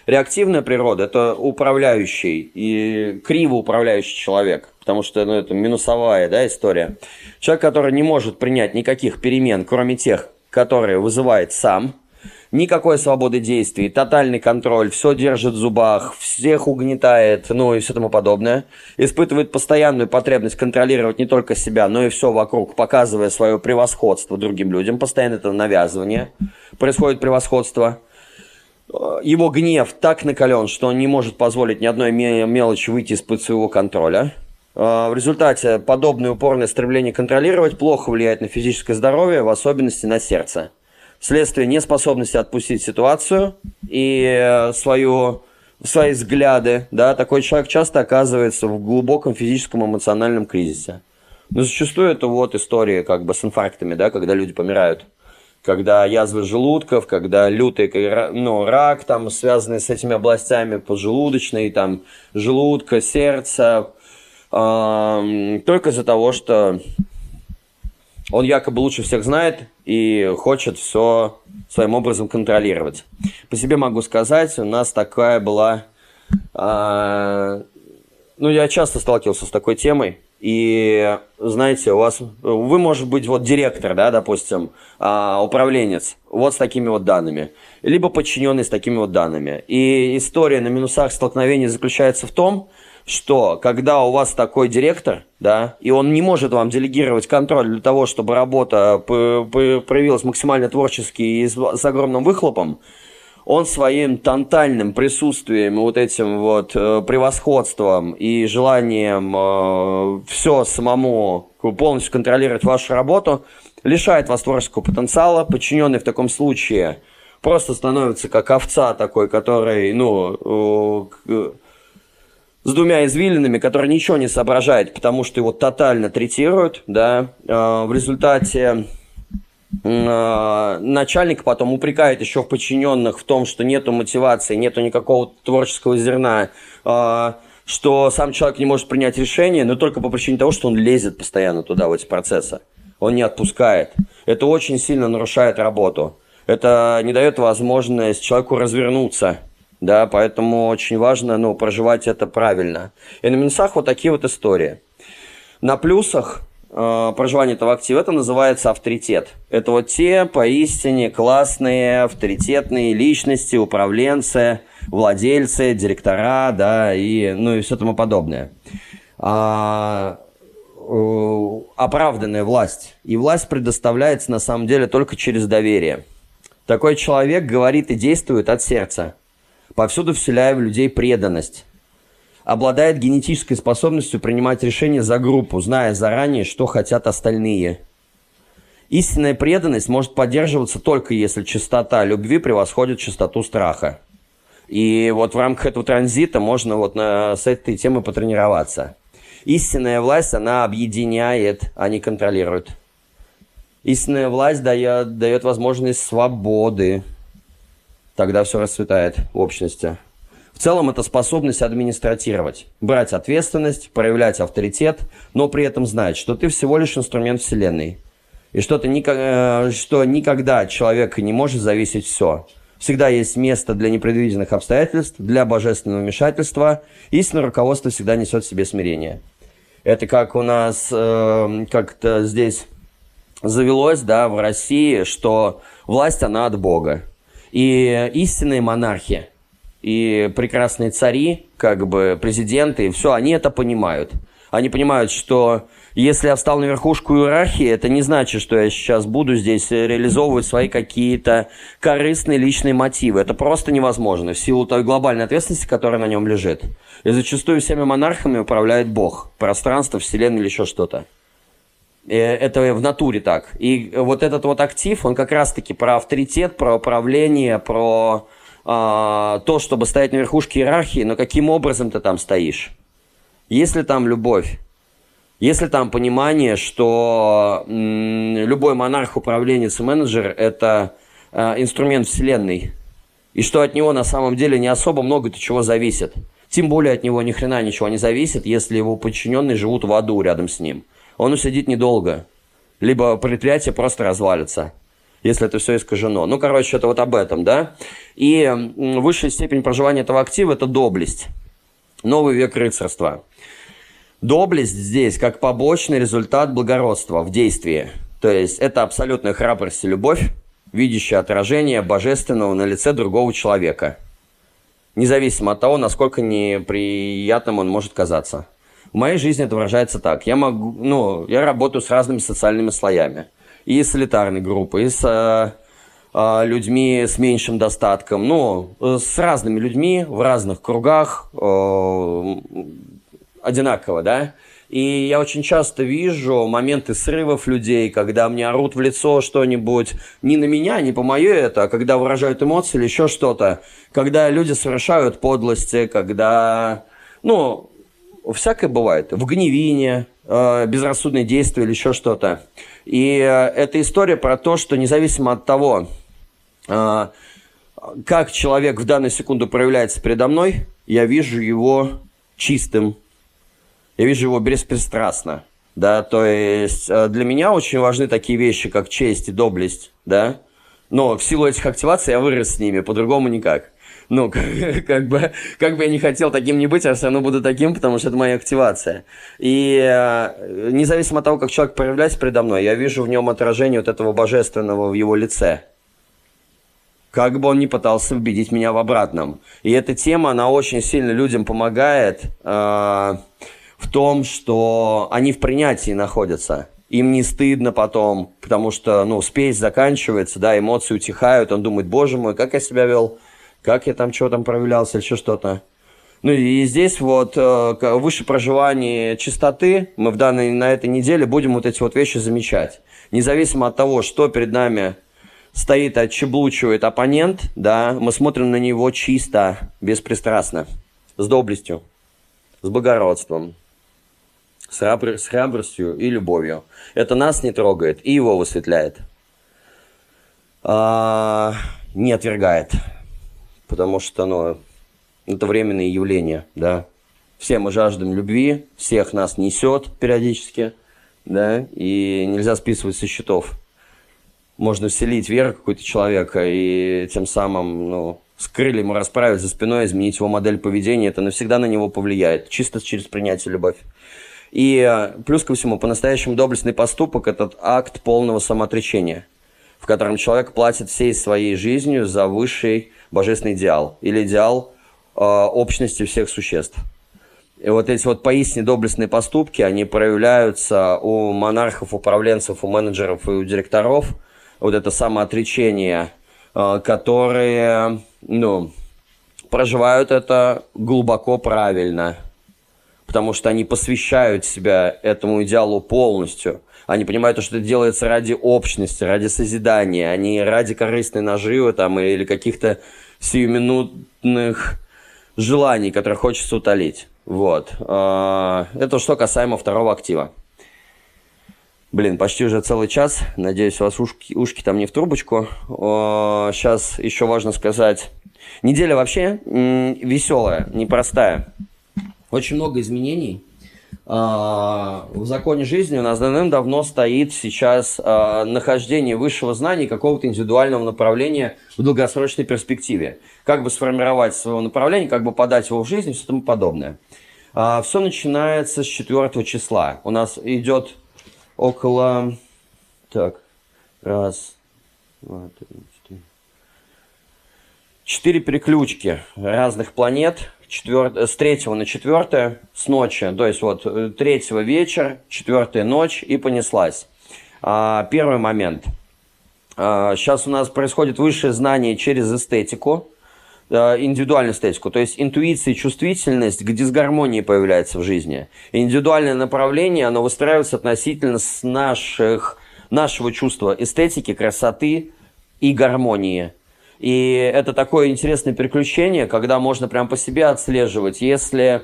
Реактивная природа – это управляющий и криво управляющий человек, потому что ну, это минусовая да, история. Человек, который не может принять никаких перемен, кроме тех, которые вызывает сам – никакой свободы действий, тотальный контроль, все держит в зубах, всех угнетает, ну и все тому подобное. Испытывает постоянную потребность контролировать не только себя, но и все вокруг, показывая свое превосходство другим людям. Постоянно это навязывание. Происходит превосходство. Его гнев так накален, что он не может позволить ни одной мелочи выйти из-под своего контроля. В результате подобное упорное стремление контролировать плохо влияет на физическое здоровье, в особенности на сердце вследствие неспособности отпустить ситуацию и э, свою, свои взгляды, да, такой человек часто оказывается в глубоком физическом эмоциональном кризисе. Но зачастую это вот история как бы с инфарктами, да, когда люди помирают. когда язвы желудков, когда лютый ну, рак, там, связанный с этими областями поджелудочной, там, желудка, сердца, только из-за того, что он якобы лучше всех знает и хочет все своим образом контролировать. По себе могу сказать, у нас такая была... Э, ну, я часто сталкивался с такой темой, и, знаете, у вас, вы, может быть, вот директор, да, допустим, а, управленец, вот с такими вот данными, либо подчиненный с такими вот данными. И история на минусах столкновения заключается в том, когда у вас такой директор, да, и он не может вам делегировать контроль для того, чтобы работа проявилась максимально творчески и с огромным выхлопом, он своим тотальным присутствием, вот этим вот э, превосходством и желанием э, все самому полностью контролировать вашу работу, лишает вас творческого потенциала. Подчиненный в таком случае просто становится как овца такой, который, ну, э, с двумя извилинами, который ничего не соображает, потому что его тотально третируют, да, э, в результате Э, начальник потом упрекает еще в подчиненных в том, что нету мотивации, нету никакого творческого зерна, э, что сам человек не может принять решение, но только по причине того, что он лезет постоянно туда, в эти процессы. Он не отпускает. Это очень сильно нарушает работу. Это не дает возможность человеку развернуться. Да, поэтому очень важно ну, проживать это правильно. И на минусах вот такие вот истории. На плюсах э, проживания этого актива, это называется авторитет. Это вот те поистине классные, авторитетные личности, управленцы, владельцы, директора, да, и, ну и все тому подобное. А, э, оправданная власть. И власть предоставляется на самом деле только через доверие. Такой человек говорит и действует от сердца, повсюду вселяя в людей преданность обладает генетической способностью принимать решения за группу, зная заранее, что хотят остальные. Истинная преданность может поддерживаться только если частота любви превосходит частоту страха. И вот в рамках этого транзита можно вот на, с этой темой потренироваться. Истинная власть, она объединяет, а не контролирует. Истинная власть дает, дает возможность свободы. Тогда все расцветает в общности. В целом это способность администратировать, брать ответственность, проявлять авторитет, но при этом знать, что ты всего лишь инструмент Вселенной. И что, ты никак, э, что никогда от человека не может зависеть все. Всегда есть место для непредвиденных обстоятельств, для божественного вмешательства. Истинное руководство всегда несет в себе смирение. Это как у нас э, как-то здесь завелось, да, в России, что власть, она от Бога. И истинные монархи – и прекрасные цари, как бы президенты, и все, они это понимают. Они понимают, что если я встал на верхушку иерархии, это не значит, что я сейчас буду здесь реализовывать свои какие-то корыстные личные мотивы. Это просто невозможно в силу той глобальной ответственности, которая на нем лежит. И зачастую всеми монархами управляет Бог, пространство, вселенная или еще что-то. Это в натуре так. И вот этот вот актив, он как раз-таки про авторитет, про управление, про а, то, чтобы стоять на верхушке иерархии, но каким образом ты там стоишь? Если там любовь, если там понимание, что м, любой монарх, управленец и менеджер – это э, инструмент вселенной, и что от него на самом деле не особо много-то чего зависит. Тем более от него ни хрена ничего не зависит, если его подчиненные живут в аду рядом с ним. Он усидит недолго. Либо предприятие просто развалится если это все искажено. Ну, короче, это вот об этом, да. И высшая степень проживания этого актива – это доблесть. Новый век рыцарства. Доблесть здесь как побочный результат благородства в действии. То есть это абсолютная храбрость и любовь, видящая отражение божественного на лице другого человека. Независимо от того, насколько неприятным он может казаться. В моей жизни это выражается так. Я, могу, ну, я работаю с разными социальными слоями – и с элитарной группой, и с э, э, людьми с меньшим достатком, ну, с разными людьми в разных кругах э, одинаково, да. И я очень часто вижу моменты срывов людей, когда мне орут в лицо что-нибудь, не на меня, не по мое это, а когда выражают эмоции или еще что-то, когда люди совершают подлости, когда, ну, всякое бывает, в гневине, э, безрассудные действия или еще что-то. И э, эта история про то, что независимо от того, э, как человек в данную секунду проявляется передо мной, я вижу его чистым, я вижу его беспристрастно. Да, то есть для меня очень важны такие вещи, как честь и доблесть, да, но в силу этих активаций я вырос с ними, по-другому никак. Ну, как, *laughs* как, бы, как бы я не хотел таким не быть, я все равно буду таким, потому что это моя активация. И э, независимо от того, как человек проявляется передо мной, я вижу в нем отражение вот этого божественного в его лице. Как бы он ни пытался убедить меня в обратном. И эта тема, она очень сильно людям помогает э, в том, что они в принятии находятся им не стыдно потом, потому что, ну, спесь заканчивается, да, эмоции утихают, он думает, боже мой, как я себя вел, как я там, что там проявлялся, или еще что-то. Ну и здесь вот э, выше проживания чистоты мы в данной, на этой неделе будем вот эти вот вещи замечать. Независимо от того, что перед нами стоит, отчеблучивает оппонент, да, мы смотрим на него чисто, беспристрастно, с доблестью, с благородством, с, храбр... с храбростью и любовью. Это нас не трогает и его высветляет. А, не отвергает. Потому что ну, это временные явления, да. Все мы жаждем любви, всех нас несет периодически, да, и нельзя списывать со счетов. Можно вселить веру какой-то человека и тем самым, ну, с крыльями расправить за спиной, изменить его модель поведения, это навсегда на него повлияет, чисто через принятие любовь. И э, плюс ко всему, по-настоящему доблестный поступок – это акт полного самоотречения, в котором человек платит всей своей жизнью за высший божественный идеал или идеал э, общности всех существ. И вот эти вот поистине доблестные поступки, они проявляются у монархов, управленцев, у менеджеров и у директоров. Вот это самоотречение, э, которые, ну, проживают это глубоко правильно – потому что они посвящают себя этому идеалу полностью. Они понимают, что это делается ради общности, ради созидания, а не ради корыстной наживы там, или каких-то сиюминутных желаний, которые хочется утолить. Вот. А, это что касаемо второго актива. Блин, почти уже целый час. Надеюсь, у вас ушки, ушки там не в трубочку. Сейчас еще важно сказать. Неделя вообще веселая, непростая. Очень много изменений. А, в законе жизни у нас давным-давно стоит сейчас а, нахождение высшего знания какого-то индивидуального направления в долгосрочной перспективе. Как бы сформировать свое направление, как бы подать его в жизнь и все тому подобное. А, все начинается с 4 числа. У нас идет около... Так, раз, два, три, четыре. Четыре переключки разных планет – четвер... с третьего на четвертое, с ночи, то есть вот э, третьего вечер, четвертая ночь и понеслась. А, первый момент. А, сейчас у нас происходит высшее знание через эстетику, а, индивидуальную эстетику, то есть интуиция чувствительность к дисгармонии появляется в жизни. Индивидуальное направление, оно выстраивается относительно с наших, нашего чувства эстетики, красоты и гармонии – и это такое интересное приключение, когда можно прям по себе отслеживать. Если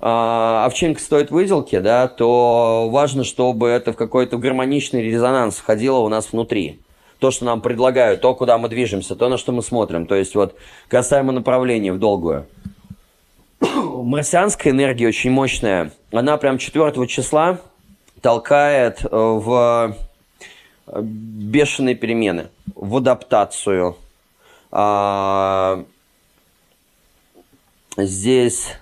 э, овчинка стоит выделки, да, то важно, чтобы это в какой-то гармоничный резонанс входило у нас внутри. То, что нам предлагают, то, куда мы движемся, то, на что мы смотрим. То есть вот касаемо направления в долгую. *coughs* Марсианская энергия очень мощная. Она прям 4 числа толкает э, в э, бешеные перемены, в адаптацию – а, здесь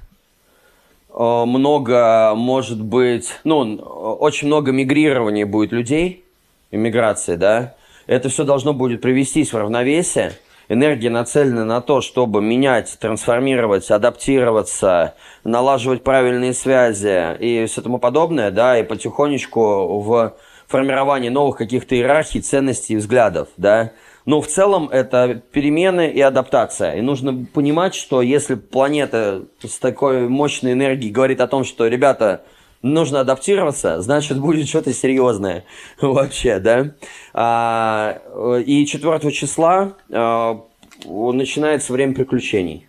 а, много, может быть, ну, очень много мигрирования будет людей, иммиграции, да, это все должно будет привестись в равновесие. Энергия нацелена на то, чтобы менять, трансформировать, адаптироваться, налаживать правильные связи и все тому подобное, да, и потихонечку в формировании новых каких-то иерархий, ценностей взглядов, да, но в целом это перемены и адаптация. И нужно понимать, что если планета с такой мощной энергией говорит о том, что, ребята, нужно адаптироваться, значит, будет что-то серьезное *laughs* вообще, да. А, и 4 числа а, начинается время приключений.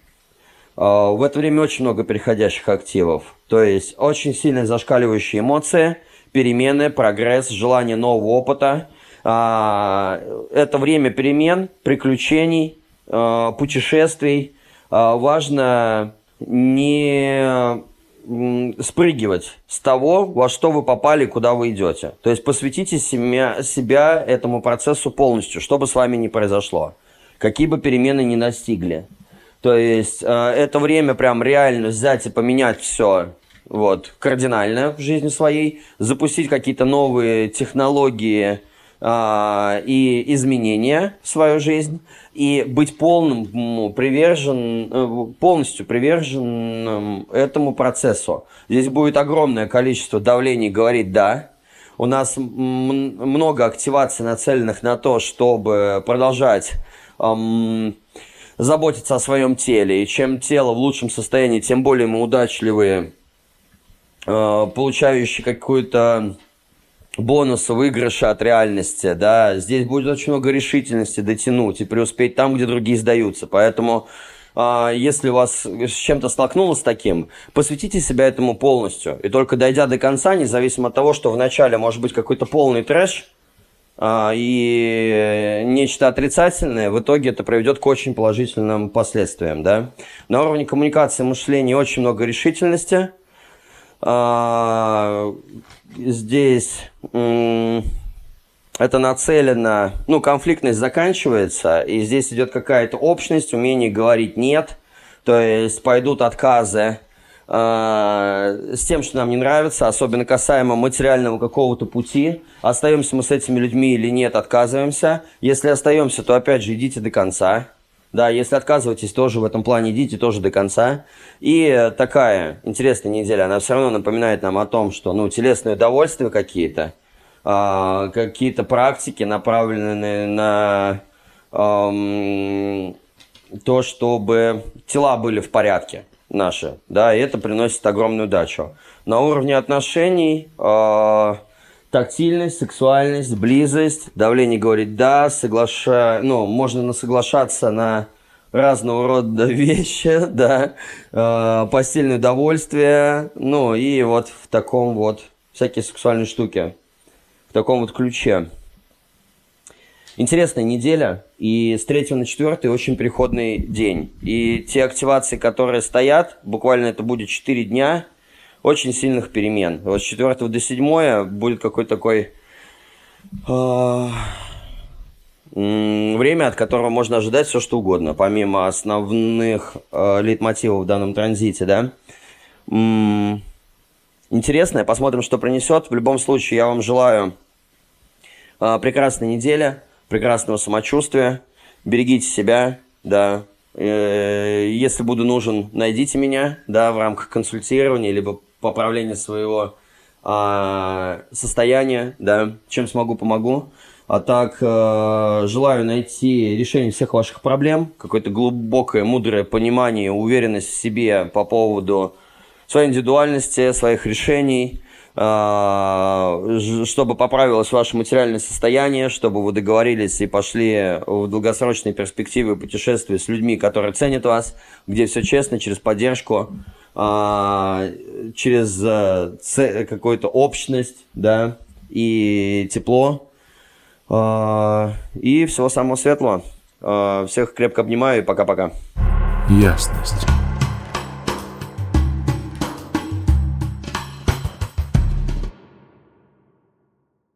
А, в это время очень много переходящих активов. То есть очень сильно зашкаливающие эмоции, перемены, прогресс, желание нового опыта. А, это время перемен, приключений, а, путешествий. А, важно не спрыгивать с того, во что вы попали, куда вы идете. То есть посвятите себя, себя этому процессу полностью, что бы с вами ни произошло, какие бы перемены ни настигли. То есть это время прям реально взять и поменять все вот, кардинально в жизни своей, запустить какие-то новые технологии и изменения в свою жизнь и быть полным привержен, э, полностью приверженным этому процессу. Здесь будет огромное количество давлений говорить «да». У нас много активаций, нацеленных на то, чтобы продолжать эм, заботиться о своем теле. И чем тело в лучшем состоянии, тем более мы удачливые, э, получающие какую-то бонус выигрыша от реальности, да, здесь будет очень много решительности дотянуть и преуспеть там, где другие сдаются, поэтому а, если у вас с чем-то столкнулось таким, посвятите себя этому полностью. И только дойдя до конца, независимо от того, что вначале может быть какой-то полный трэш а, и нечто отрицательное, в итоге это приведет к очень положительным последствиям. Да? На уровне коммуникации мышления очень много решительности – а, здесь это нацелено, ну, конфликтность заканчивается, и здесь идет какая-то общность, умение говорить «нет», то есть пойдут отказы э, с тем, что нам не нравится, особенно касаемо материального какого-то пути. Остаемся мы с этими людьми или нет, отказываемся. Если остаемся, то опять же идите до конца. Да, если отказываетесь, тоже в этом плане идите тоже до конца. И такая интересная неделя, она все равно напоминает нам о том, что, ну, телесные удовольствия какие-то, э, какие-то практики, направленные на э, то, чтобы тела были в порядке наши, да, и это приносит огромную удачу. На уровне отношений э, тактильность, сексуальность, близость, давление говорит да, соглаша... ну, можно соглашаться на разного рода *laughs* вещи, да, э, постельное удовольствие, ну и вот в таком вот всякие сексуальные штуки, в таком вот ключе. Интересная неделя, и с 3 на 4 очень переходный день. И те активации, которые стоят, буквально это будет 4 дня, очень сильных перемен. Вот с 4 до 7 будет какой-то такой... Э, время, от которого можно ожидать все, что угодно, помимо основных э, лейтмотивов в данном транзите, да. М интересное, посмотрим, что принесет. В любом случае, я вам желаю э, прекрасной недели, прекрасного самочувствия, берегите себя, да, э, если буду нужен, найдите меня, да, в рамках консультирования, либо поправления своего э, состояния, да, чем смогу, помогу. А так, э, желаю найти решение всех ваших проблем, какое-то глубокое, мудрое понимание, уверенность в себе по поводу своей индивидуальности, своих решений, э, чтобы поправилось ваше материальное состояние, чтобы вы договорились и пошли в долгосрочные перспективы путешествия с людьми, которые ценят вас, где все честно, через поддержку, э, через э, какую-то общность, да, и тепло. А, и всего самого светлого. А, всех крепко обнимаю и пока-пока. Ясность.